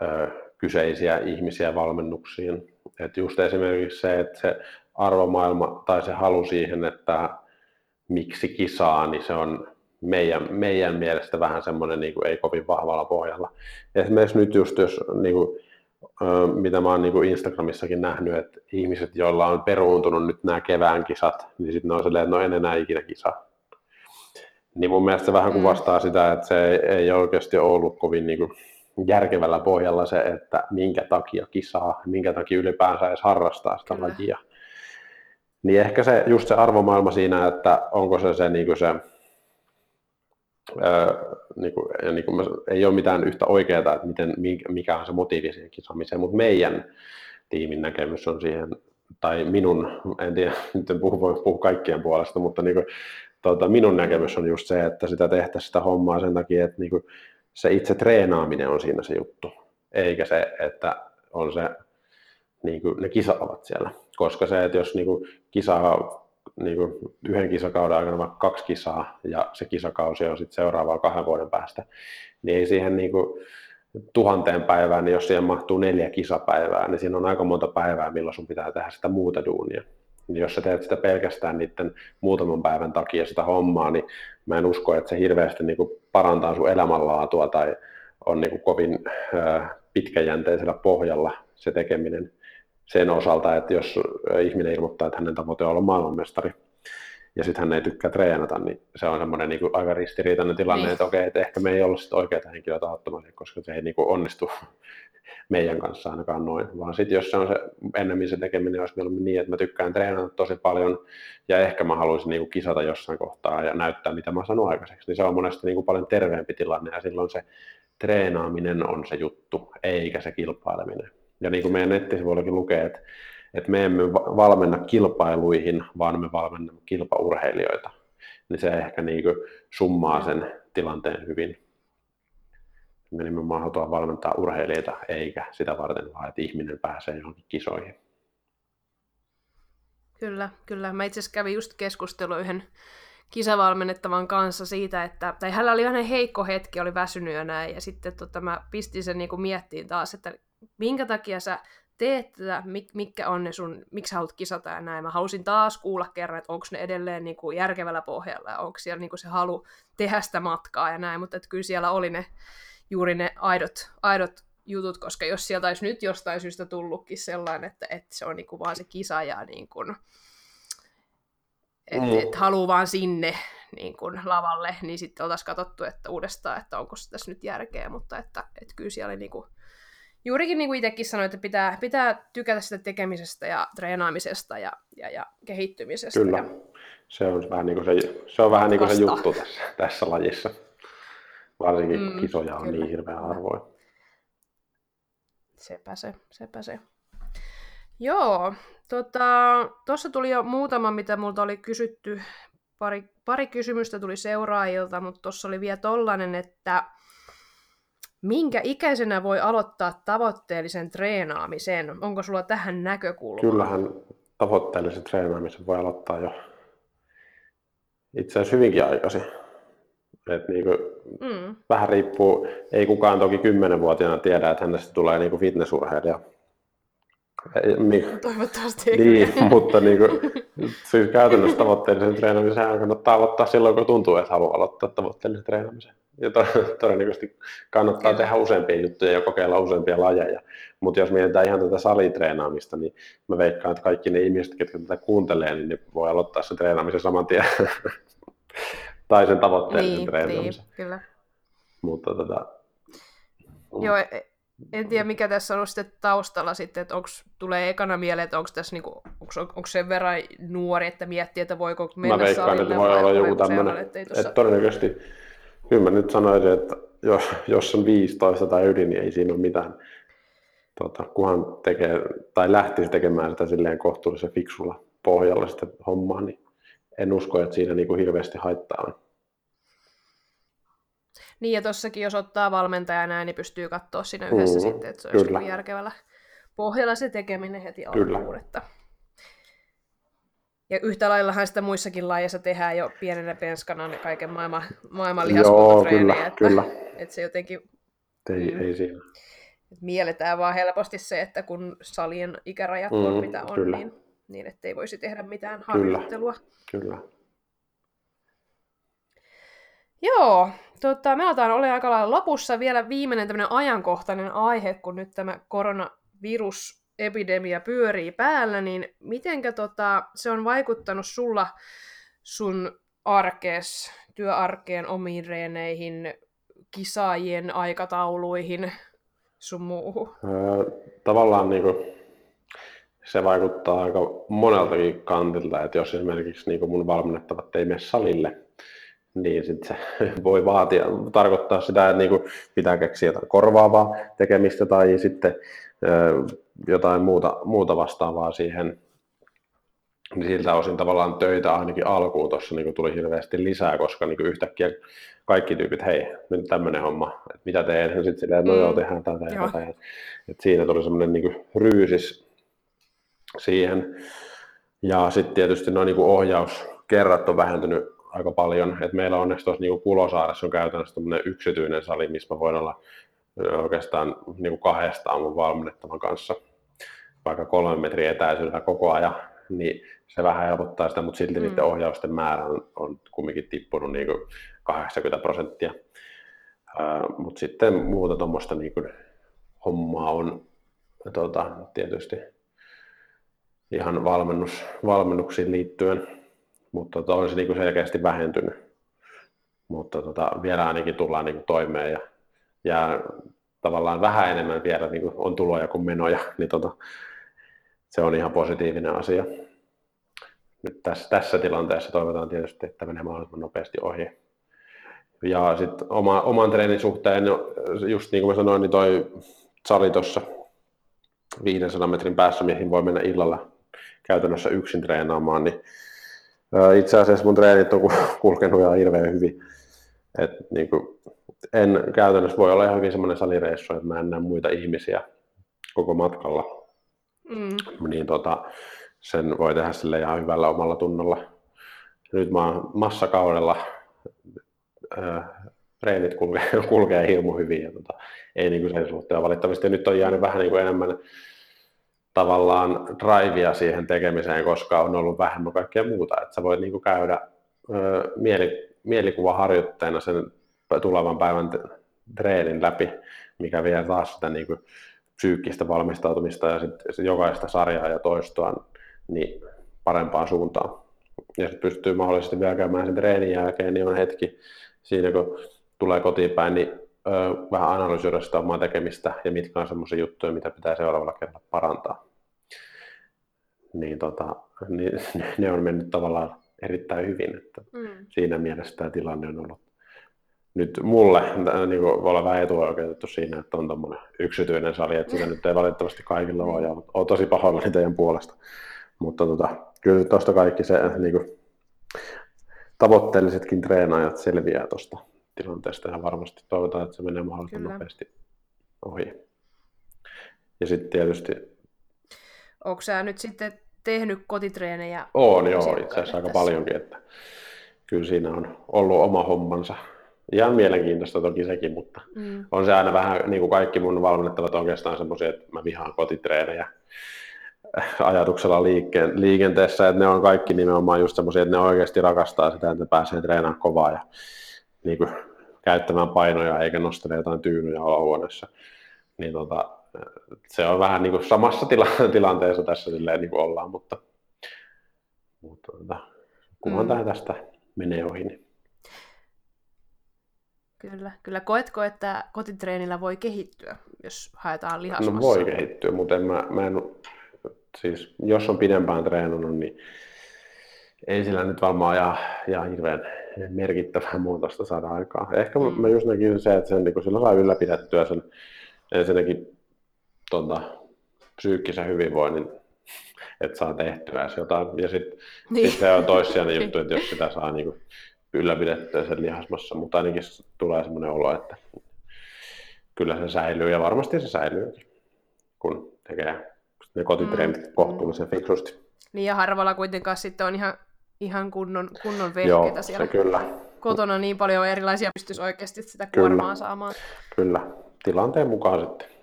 ö, kyseisiä ihmisiä valmennuksiin. Et just esimerkiksi se, että se arvomaailma tai se halu siihen, että miksi kisaa, niin se on meidän, meidän mielestä vähän semmoinen niin kuin, ei kovin vahvalla pohjalla. Esimerkiksi nyt just, jos niin kuin, mitä mä oon niin kuin Instagramissakin nähnyt, että ihmiset, joilla on peruuntunut nyt nämä kevään kisat, niin sitten ne on silleen, että no en enää ikinä kisa. Niin mun mielestä se vähän mm. kuvastaa sitä, että se ei, ei oikeasti ollut kovin niin kuin järkevällä pohjalla se, että minkä takia kisaa, minkä takia ylipäänsä edes harrastaa sitä Kyllä. lajia. Niin ehkä se, just se arvomaailma siinä, että onko se se, niin kuin se niin kuin, ja niin kuin ei ole mitään yhtä oikeaa, että miten, mikä on se motiivi siihen kisaamiseen, mutta meidän tiimin näkemys on siihen, tai minun, en tiedä, nyt en puhu, voi puhua kaikkien puolesta, mutta niin kuin, tuota, minun näkemys on just se, että sitä tehtäisiin sitä hommaa sen takia, että niin kuin, se itse treenaaminen on siinä se juttu, eikä se, että on se, niin kuin, ne kisaavat siellä. Koska se, että jos niin kuin, kisaa niin kuin yhden kisakauden aikana vaikka kaksi kisaa ja se kisakausi on sitten seuraavaa kahden vuoden päästä, niin ei siihen niin kuin tuhanteen päivään, niin jos siihen mahtuu neljä kisapäivää, niin siinä on aika monta päivää, milloin sun pitää tehdä sitä muuta duunia. Niin jos sä teet sitä pelkästään niiden muutaman päivän takia sitä hommaa, niin mä en usko, että se hirveästi niin kuin parantaa sun elämänlaatua tai on niin kuin kovin pitkäjänteisellä pohjalla se tekeminen sen osalta, että jos ihminen ilmoittaa, että hänen tavoite on olla maailmanmestari, ja sitten hän ei tykkää treenata, niin se on semmoinen niin aika ristiriitainen tilanne, niin. että okei, että ehkä me ei olla sitten oikeita henkilöitä ottamassa, koska se ei niin kuin onnistu meidän kanssa ainakaan noin, vaan sitten jos se on se ennemmin se tekeminen olisi mieluummin niin, että mä tykkään treenata tosi paljon ja ehkä mä haluaisin niin kisata jossain kohtaa ja näyttää, mitä mä sanon aikaiseksi, niin se on monesti niin kuin paljon terveempi tilanne ja silloin se treenaaminen on se juttu, eikä se kilpaileminen. Ja niin kuin meidän nettisivuillakin lukee, että, että me emme valmenna kilpailuihin, vaan me valmennamme kilpaurheilijoita. Niin se ehkä niin kuin summaa sen tilanteen hyvin. Me nimenomaan halutaan valmentaa urheilijoita, eikä sitä varten vaan, että ihminen pääsee johonkin kisoihin. Kyllä, kyllä. Mä itse asiassa kävin just keskustelua yhden kisavalmennettavan kanssa siitä, että tai hänellä oli vähän heikko hetki, oli väsynyt ja näin, ja sitten tota, mä pistin sen niin miettiin taas, että minkä takia sä teet tätä, mikä on ne sun, miksi haluat kisata ja näin. Mä halusin taas kuulla kerran, että onko ne edelleen niin kuin järkevällä pohjalla ja onko siellä niin kuin se halu tehdä sitä matkaa ja näin, mutta että kyllä siellä oli ne juuri ne aidot, aidot jutut, koska jos sieltä olisi nyt jostain syystä tullutkin sellainen, että, että se on niin kuin vaan se kisa ja niin kuin, että mm. et haluaa vaan sinne niin kuin lavalle, niin sitten oltaisiin katsottu että uudestaan, että onko se tässä nyt järkeä, mutta että, että kyllä siellä oli niin kuin juurikin niin kuin itsekin sanoin, että pitää, pitää tykätä sitä tekemisestä ja treenaamisesta ja, ja, ja kehittymisestä. Kyllä, ja... se on vähän niin kuin se, se, on vähän niin kuin se juttu tässä, tässä lajissa. Varsinkin mm, kisoja on kyllä. niin hirveän harvoin. Sepä se, sepä se. Joo, tuossa tota, tuli jo muutama, mitä multa oli kysytty. Pari, pari kysymystä tuli seuraajilta, mutta tuossa oli vielä tollanen, että minkä ikäisenä voi aloittaa tavoitteellisen treenaamisen? Onko sulla tähän näkökulma? Kyllähän tavoitteellisen treenaamisen voi aloittaa jo itse asiassa hyvinkin aikaisin. Et niinku, mm. Vähän riippuu, ei kukaan toki kymmenenvuotiaana tiedä, että hänestä tulee niinku fitnessurheilija. Niin, Toivottavasti ei. Niin, mutta niin kuin, siis käytännössä tavoitteellisen treenaamisen kannattaa aloittaa silloin, kun tuntuu, että haluaa aloittaa tavoitteellisen treenaamisen. Ja todennäköisesti kannattaa Kyllä. tehdä useampia juttuja ja kokeilla useampia lajeja. Mutta jos mietitään ihan tätä salitreenaamista, niin mä veikkaan, että kaikki ne ihmiset, jotka tätä kuuntelee, niin ne voi aloittaa sen treenaamisen saman tien. tai sen tavoitteellisen niin, treenaamisen. Niin, kyllä. Mutta tota, Joo, e- en tiedä mikä tässä on sitten taustalla sitten, että onko, tulee ekana mieleen, että onko tässä niinku, onko, onko sen verran nuori, että miettii, että voiko mennä Mä veikkaan, että voi olla joku tämmöinen, että, tuossa... että todennäköisesti, kyllä mä nyt sanoisin, että jos, jos on 15 tai yli, niin ei siinä ole mitään, tota, kunhan tekee, tai lähtisi tekemään sitä silleen kohtuullisen fiksulla pohjalla sitä hommaa, niin en usko, että siinä niin kuin hirveästi haittaa on. Niin ja tossakin, jos ottaa valmentaja näin, niin pystyy katsoa siinä yhdessä mm, sitten, että se olisi kyllä. järkevällä pohjalla se tekeminen heti alkuun. Että... Ja yhtä laillahan sitä muissakin lajeissa tehdään jo pienenä penskana kaiken maailman, maailman Joo, kyllä, että, kyllä. Että se jotenkin... Ei, mm, ei siinä. Mielletään vaan helposti se, että kun salien ikärajat mm, on mitä on, kyllä. niin, niin ettei voisi tehdä mitään harjoittelua. Kyllä, kyllä. Joo, tota, me aletaan olla aika lailla lopussa. Vielä viimeinen tämmöinen ajankohtainen aihe, kun nyt tämä koronavirusepidemia pyörii päällä, niin mitenkä tota, se on vaikuttanut sulla sun arkees, työarkeen omiin reeneihin, kisaajien aikatauluihin, sun muuhun? Öö, tavallaan niin kuin, se vaikuttaa aika moneltakin kantilta, että jos esimerkiksi niin mun valmennettavat ei mene salille, niin sit se voi vaatia, tarkoittaa sitä, että niin pitää keksiä jotain korvaavaa tekemistä tai sitten jotain muuta, muuta vastaavaa siihen. Niin siltä osin tavallaan töitä ainakin alkuun tuossa niin tuli hirveästi lisää, koska niin yhtäkkiä kaikki tyypit, hei, nyt tämmöinen homma, että mitä teen, ja sitten silleen, no joo, mm. tehdään tätä ja tätä. Et siinä tuli semmoinen niin ryysis siihen. Ja sitten tietysti noin niin ohjauskerrat on vähentynyt aika paljon. Et meillä onneksi tuossa niin Kulosaaressa on käytännössä yksityinen sali, missä mä voin olla oikeastaan niin kuin kahdestaan mun valmennettavan kanssa vaikka kolmen metrin etäisyydellä koko ajan, niin se vähän helpottaa sitä, mutta silti mm. niiden ohjausten määrä on, on kumminkin tippunut niin kuin 80 prosenttia. Uh, mutta sitten muuta tuommoista niin hommaa on tuota, tietysti ihan valmennus, valmennuksiin liittyen mutta tota, on se niin selkeästi vähentynyt. Mutta tota, vielä ainakin tullaan niin toimeen ja, ja tavallaan vähän enemmän vielä niin kuin on tuloja kuin menoja, niin tota, se on ihan positiivinen asia. Nyt tässä, tässä tilanteessa toivotaan tietysti, että menee mahdollisimman nopeasti ohi. Ja sitten oma, oman treenin suhteen, no, just niin kuin mä sanoin, niin toi sali tuossa 500 metrin päässä, mihin voi mennä illalla käytännössä yksin treenaamaan, niin itse asiassa mun treenit on kulkenut ihan hirveän hyvin. Et niin kuin, en käytännössä voi olla ihan hyvin semmoinen salireissu, että mä en näe muita ihmisiä koko matkalla. Mm. Niin tota, sen voi tehdä sille ihan hyvällä omalla tunnolla. Nyt mä oon massakaudella, ää, treenit kulkee, kulkee hirmu hyvin ja tota, ei niin kuin sen suhteen valitettavasti. Nyt on jäänyt vähän niin kuin enemmän tavallaan drivea siihen tekemiseen, koska on ollut vähemmän kaikkea muuta. Että sä voit niin käydä ö, mieli, mielikuvaharjoitteena sen tulevan päivän treenin läpi, mikä vie taas sitä niin kuin psyykkistä valmistautumista ja sit jokaista sarjaa ja toistoa niin parempaan suuntaan. Ja sitten pystyy mahdollisesti vielä käymään sen treenin jälkeen, niin on hetki siinä, kun tulee kotiin päin, niin ö, vähän analysoida sitä omaa tekemistä ja mitkä on semmoisia juttuja, mitä pitää seuraavalla kerralla parantaa niin, tota, niin ne on mennyt tavallaan erittäin hyvin. Että mm. Siinä mielessä tämä tilanne on ollut nyt mulle niin kuin, voi olla vähän etuoikeutettu siinä, että on tuommoinen yksityinen sali, että sitä nyt ei valitettavasti kaikilla ole, ja olen tosi pahoillani teidän puolesta. Mutta tota, kyllä tuosta kaikki se niin kuin, tavoitteellisetkin treenaajat selviää tuosta tilanteesta ja varmasti toivotaan, että se menee mahdollisimman Kyllä. nopeasti ohi. Ja sitten tietysti... Onko sä nyt sitten tehnyt kotitreenejä? On joo, itse asiassa aika paljonkin, että kyllä siinä on ollut oma hommansa. Ihan mielenkiintoista toki sekin, mutta mm. on se aina vähän, niin kuin kaikki mun valmennettavat oikeastaan semmoisia, että mä vihaan kotitreenejä ajatuksella liikkeen, liikenteessä, että ne on kaikki nimenomaan just semmoisia, että ne oikeasti rakastaa sitä, että ne pääsee treenaamaan kovaa ja niin kuin, käyttämään painoja eikä nostele jotain tyynyjä olohuoneessa. Niin tota, se on vähän niin kuin samassa tila- tilanteessa tässä silleen, niin kuin ollaan, mutta, mutta tota, kunhan mm. tämä tästä menee ohi. Niin. Kyllä, kyllä. Koetko, että kotitreenillä voi kehittyä, jos haetaan lihasmassa? No voi kehittyä, mutta en mä, mä en, siis jos on pidempään treenannut, niin ei sillä nyt varmaan ja, ja hirveän merkittävää muutosta saada aikaa. Ehkä mm. mä just näkisin se, että sen, niin sillä saa ylläpidettyä sen ensinnäkin tuota, psyykkisen hyvinvoinnin, että saa tehtyä jotain. Ja sitten niin. sit se on toissijainen juttu, että jos sitä saa niin ylläpidettyä sen lihasmassa, mutta ainakin tulee sellainen olo, että kyllä se säilyy ja varmasti se säilyy, kun tekee ne kotitreenit mm. kohtuullisen fiksusti. Niin ja harvalla kuitenkaan sitten on ihan, ihan kunnon, kunnon vehkeitä siellä. Se kyllä. Kotona niin paljon erilaisia pystyisi oikeasti sitä kuormaa kyllä. saamaan. Kyllä, tilanteen mukaan sitten.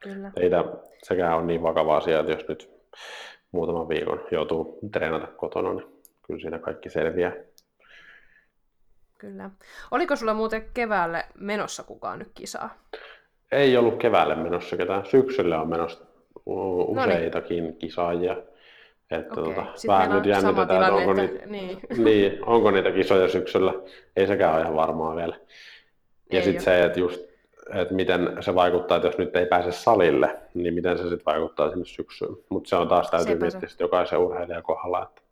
Kyllä. Teitä sekään on niin vakava asia, että jos nyt muutaman viikon joutuu treenata kotona, niin kyllä siinä kaikki selviää. Kyllä. Oliko sulla muuten keväälle menossa kukaan nyt kisaa? Ei ollut keväälle menossa ketään. Syksyllä on menossa useitakin Noniin. kisaajia. Että okay. tota, vähän nyt jännitetään, että onko, niitä, niin. niin, onko niitä kisoja syksyllä. Ei sekään ole ihan varmaa vielä. Ja sitten se, että just että miten se vaikuttaa, että jos nyt ei pääse salille, niin miten se sitten vaikuttaa sinne syksyyn. Mutta se on taas täytyy Sepä miettiä se. jokaisen urheilijan kohdalla, että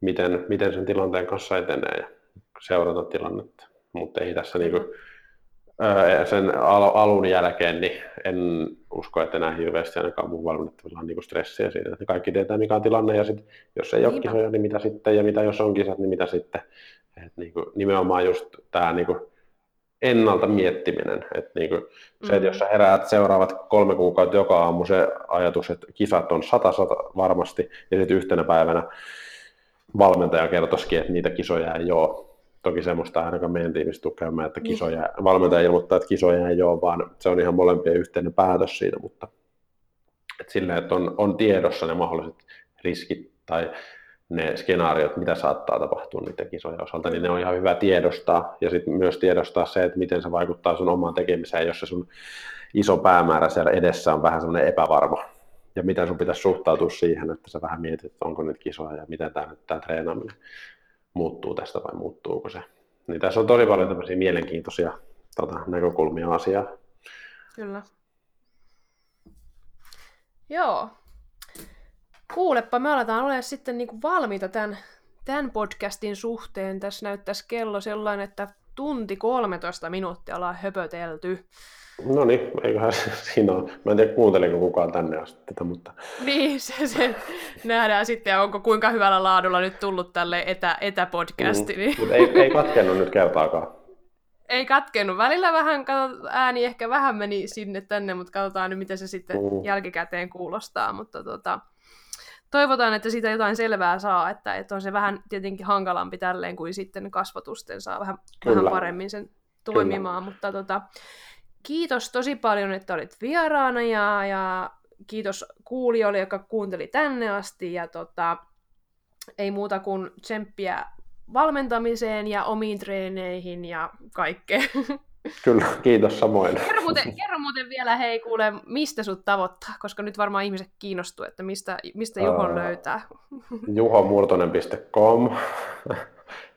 miten, miten sen tilanteen kanssa etenee ja seurata tilannetta. Mutta ei tässä niinku, sen al- alun jälkeen, niin en usko, että enää hirveästi ainakaan mun valmennettavilla on niinku stressiä siitä, että kaikki tietää mikä on tilanne ja sit, jos ei ole kisoja, niin mitä sitten ja mitä jos on kisat, niin mitä sitten. Et niinku, nimenomaan just tämä niinku, ennalta miettiminen. Että niin kuin mm. se, että jos sä heräät seuraavat kolme kuukautta joka aamu, se ajatus, että kisat on sata, sata varmasti, ja sitten yhtenä päivänä valmentaja kertoisikin, että niitä kisoja ei ole. Toki semmoista ainakaan meidän tiimistä tukemaan, että niin. kisoja, niin. valmentaja ilmoittaa, että kisoja ei ole, vaan se on ihan molempien yhteinen päätös siinä, mutta että silleen, että on, on tiedossa ne mahdolliset riskit tai ne skenaariot, mitä saattaa tapahtua niiden kisojen osalta, niin ne on ihan hyvä tiedostaa. Ja sitten myös tiedostaa se, että miten se vaikuttaa sun omaan tekemiseen, jos se sun iso päämäärä siellä edessä on vähän semmoinen epävarma. Ja miten sun pitäisi suhtautua siihen, että sä vähän mietit, että onko nyt kisoja ja miten tämä, tämä treenaaminen muuttuu tästä vai muuttuuko se. Niin tässä on tosi paljon tämmöisiä mielenkiintoisia tota, näkökulmia asiaa. Kyllä. Joo, Kuulepa, me aletaan olemaan sitten niin kuin valmiita tämän, tämän podcastin suhteen. Tässä näyttäisi kello sellainen, että tunti 13 minuuttia ollaan höpötelty. No niin, eiköhän siinä ole. Mä en tiedä kuunteliko kukaan tänne asti tätä, mutta... Niin, se, se nähdään sitten, onko kuinka hyvällä laadulla nyt tullut tälle etä, etäpodcasti. Mm, niin. Mutta ei, ei katkennut nyt kertaakaan. Ei katkennut. Välillä vähän, ääni ehkä vähän meni sinne tänne, mutta katsotaan nyt, miten se sitten mm. jälkikäteen kuulostaa. Mutta tota, toivotaan, että siitä jotain selvää saa, että, että on se vähän tietenkin hankalampi tälleen kuin sitten kasvatusten saa vähän, vähän paremmin sen toimimaan, Kyllä. mutta tota, kiitos tosi paljon, että olit vieraana ja, ja kiitos kuulijoille, joka kuunteli tänne asti ja tota, ei muuta kuin tsemppiä valmentamiseen ja omiin treeneihin ja kaikkeen. Kyllä, kiitos samoin. Kerro muuten, kerro muuten vielä, hei kuule, mistä sut tavoittaa, koska nyt varmaan ihmiset kiinnostuu, että mistä, mistä Juhon uh, löytää. juhomurtonen.com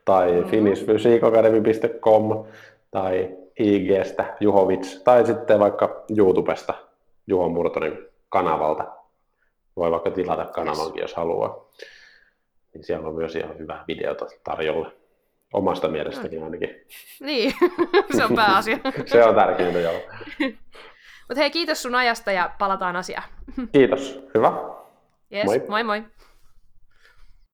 tai mm-hmm. finishfysiikacademy.com tai IGstä Juhovits tai sitten vaikka YouTubesta Juho Murtonen kanavalta. Voi vaikka tilata kanavankin, jos haluaa. Niin siellä on myös ihan hyvää videota tarjolla. Omasta mielestäkin ainakin. Niin, se on pääasia. se on tärkeintä, joo. Mutta hei, kiitos sun ajasta ja palataan asiaan. Kiitos. Hyvä. Yes, moi moi. moi.